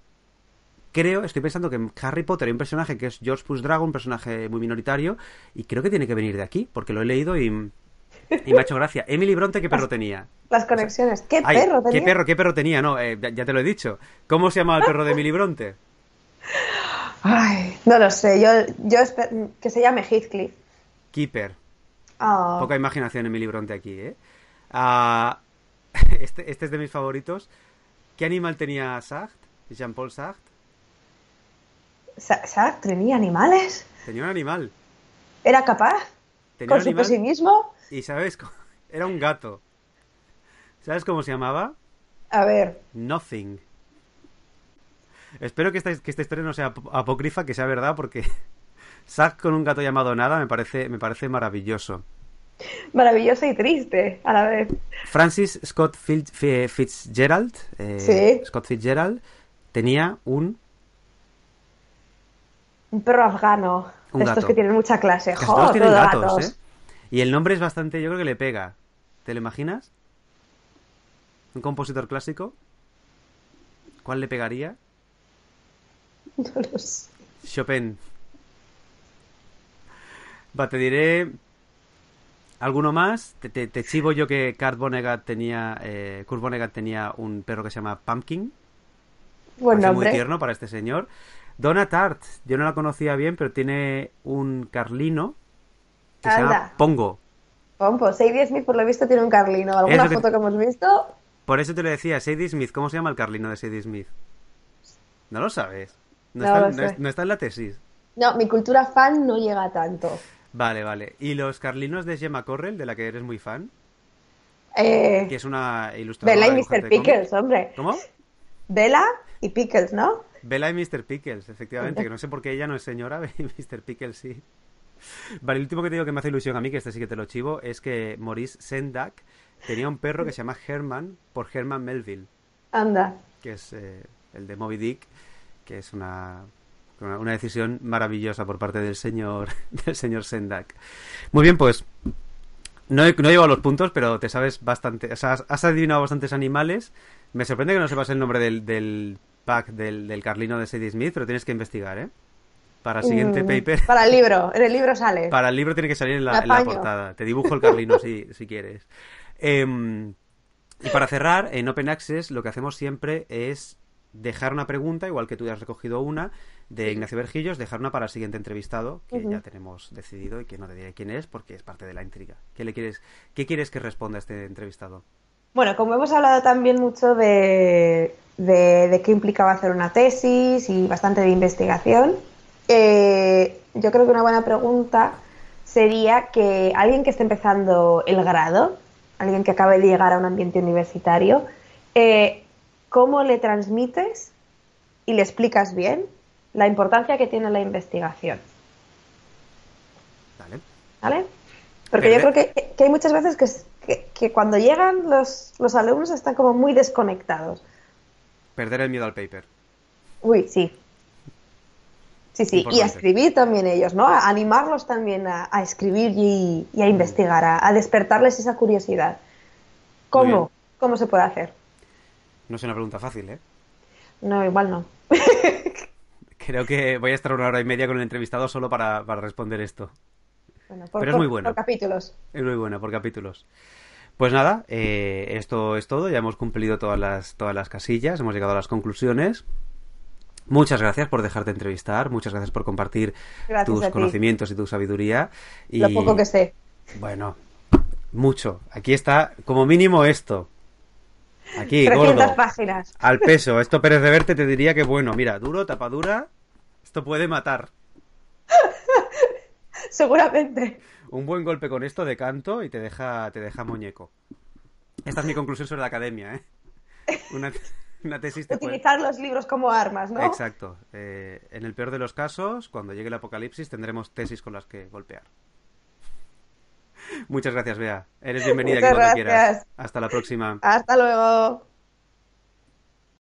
Speaker 1: Creo, estoy pensando que en Harry Potter hay un personaje que es George Push Dragon, un personaje muy minoritario, y creo que tiene que venir de aquí, porque lo he leído y, y me ha hecho gracia. Emily Bronte, ¿qué perro tenía?
Speaker 2: Las conexiones. ¿Qué
Speaker 1: Ay,
Speaker 2: perro tenía?
Speaker 1: ¿Qué perro, qué perro tenía? No, eh, ya, te lo he dicho. ¿Cómo se llamaba el perro de Emily Bronte?
Speaker 2: Ay, no lo sé. Yo, yo espe- que se llame Heathcliff.
Speaker 1: Keeper.
Speaker 2: Ah,
Speaker 1: Poca imaginación en mi libronte aquí, ¿eh? Ah, este, este es de mis favoritos. ¿Qué animal tenía Sartre? Jean-Paul Sartre.
Speaker 2: Sartre tenía animales.
Speaker 1: Tenía un animal.
Speaker 2: Era capaz.
Speaker 1: Tenía
Speaker 2: Con
Speaker 1: un
Speaker 2: su
Speaker 1: animal
Speaker 2: pesimismo.
Speaker 1: y, ¿sabes? Era un gato. ¿Sabes cómo se llamaba?
Speaker 2: A ver.
Speaker 1: Nothing. Espero que esta, que esta historia no sea ap- apócrifa, que sea verdad, porque Sartre con un gato llamado Nada me parece, me parece maravilloso.
Speaker 2: Maravilloso y triste a la vez.
Speaker 1: Francis Scott Fitzgerald, eh,
Speaker 2: Sí.
Speaker 1: Scott Fitzgerald, tenía un
Speaker 2: Un perro afgano.
Speaker 1: Un
Speaker 2: de estos que tienen mucha clase.
Speaker 1: Casi todos tienen gatos, ¿eh? Y el nombre es bastante, yo creo que le pega. ¿Te lo imaginas? ¿Un compositor clásico? ¿Cuál le pegaría?
Speaker 2: No lo sé.
Speaker 1: Chopin. Va, te diré alguno más. Te, te- te chivo yo que Kurt Vonnegut tenía, eh, Kurt Vonnegut tenía un perro que se llama Pumpkin.
Speaker 2: Buen
Speaker 1: Parece muy
Speaker 2: nombre.
Speaker 1: tierno para este señor. Donna Tart, yo no la conocía bien, pero tiene un carlino que se llama. Pongo.
Speaker 2: Pompo. Sadie Smith, por lo visto, tiene un carlino. ¿Alguna
Speaker 1: que-
Speaker 2: foto que hemos visto?
Speaker 1: Por eso te lo decía, Sadie Smith. ¿Cómo se llama el carlino de Sadie Smith? ¿No lo sabes? No,
Speaker 2: No
Speaker 1: está,
Speaker 2: lo
Speaker 1: no
Speaker 2: sé.
Speaker 1: es- no está en la tesis.
Speaker 2: No, mi cultura fan no llega tanto.
Speaker 1: Vale, vale. ¿Y los carlinos de Gemma Correll, de la que eres muy fan?
Speaker 2: Eh,
Speaker 1: Que es una ilustradora.
Speaker 2: Bella y Mr. Pickles, hombre.
Speaker 1: ¿Cómo?
Speaker 2: Bella y Pickles, ¿no?
Speaker 1: Bella y Mr. Pickles, efectivamente. Que no sé por qué ella no es señora y Mr. Pickles sí. Vale, el último que te digo que me hace ilusión a mí, que este sí que te lo chivo, es que Maurice Sendak tenía un perro que se llama Herman por Herman Melville.
Speaker 2: Anda.
Speaker 1: que es eh, el de Moby Dick, que es una, una, una decisión maravillosa por parte del señor del señor Sendak. Muy bien, pues no he, no he llevado los puntos, pero te sabes bastante, o sea, has, has adivinado bastantes animales. Me sorprende que no sepas el nombre del, del pack del, del Carlino de Sadie Smith, pero tienes que investigar, ¿eh? Para el siguiente
Speaker 2: Mm,
Speaker 1: paper.
Speaker 2: Para el libro. En el libro sale.
Speaker 1: Para el libro tiene que salir en la, en la portada. Te dibujo el Carlino si, si quieres. Em, y para cerrar, en Open Access lo que hacemos siempre es dejar una pregunta, igual que tú ya has recogido una, de Ignacio Vergillos, dejar una para el siguiente entrevistado, que ya tenemos decidido y que no te diré quién es porque es parte de la intriga. ¿Qué, le quieres, qué quieres que responda este entrevistado?
Speaker 2: Bueno, como hemos hablado también mucho de, de, de qué implicaba hacer una tesis y bastante de investigación, eh, yo creo que una buena pregunta sería que alguien que esté empezando el grado, alguien que acabe de llegar a un ambiente universitario, eh, ¿cómo le transmites y le explicas bien la importancia que tiene la investigación?
Speaker 1: ¿Vale?
Speaker 2: ¿Vale? Porque yo
Speaker 1: Pero-
Speaker 2: creo que, que hay muchas veces que, es- que- que cuando llegan los, los alumnos están como muy desconectados.
Speaker 1: Perder el miedo al paper.
Speaker 2: Uy, sí. Sí, sí. Y a escribir también ellos, ¿no? A animarlos también a, a escribir y, y a investigar, a, a despertarles esa curiosidad. ¿Cómo? ¿Cómo se puede hacer?
Speaker 1: No es una pregunta fácil, ¿eh?
Speaker 2: No, igual no.
Speaker 1: Creo que voy a estar una hora y media con el entrevistado solo para, para responder esto.
Speaker 2: Bueno, por,
Speaker 1: Pero es
Speaker 2: por-
Speaker 1: muy buena.
Speaker 2: por capítulos.
Speaker 1: Es muy buena por capítulos. Pues nada, eh, esto es todo. Ya hemos cumplido todas las, todas las casillas, hemos llegado a las conclusiones. Muchas gracias por dejarte entrevistar, muchas gracias por compartir
Speaker 2: Gracias
Speaker 1: tus conocimientos y tu sabiduría. Y,
Speaker 2: Lo poco que sé.
Speaker 1: Bueno, mucho. Aquí está, como mínimo esto. Aquí,
Speaker 2: 300
Speaker 1: gordo.
Speaker 2: páginas.
Speaker 1: Al peso. Esto Pérez de Verte te diría que bueno, mira, duro, tapadura. Esto puede matar.
Speaker 2: Seguramente.
Speaker 1: Un buen golpe con esto de canto y te deja, te deja muñeco. Esta es mi conclusión sobre la academia, ¿eh? Una, una tesis te puede...
Speaker 2: Utilizar los libros como armas, ¿no?
Speaker 1: Exacto. Eh, en el peor de los casos, cuando llegue el apocalipsis, tendremos tesis con las que golpear. Muchas gracias, Bea. Eres bienvenida aquí cuando quieras.
Speaker 2: gracias.
Speaker 1: Hasta la próxima.
Speaker 2: Hasta luego.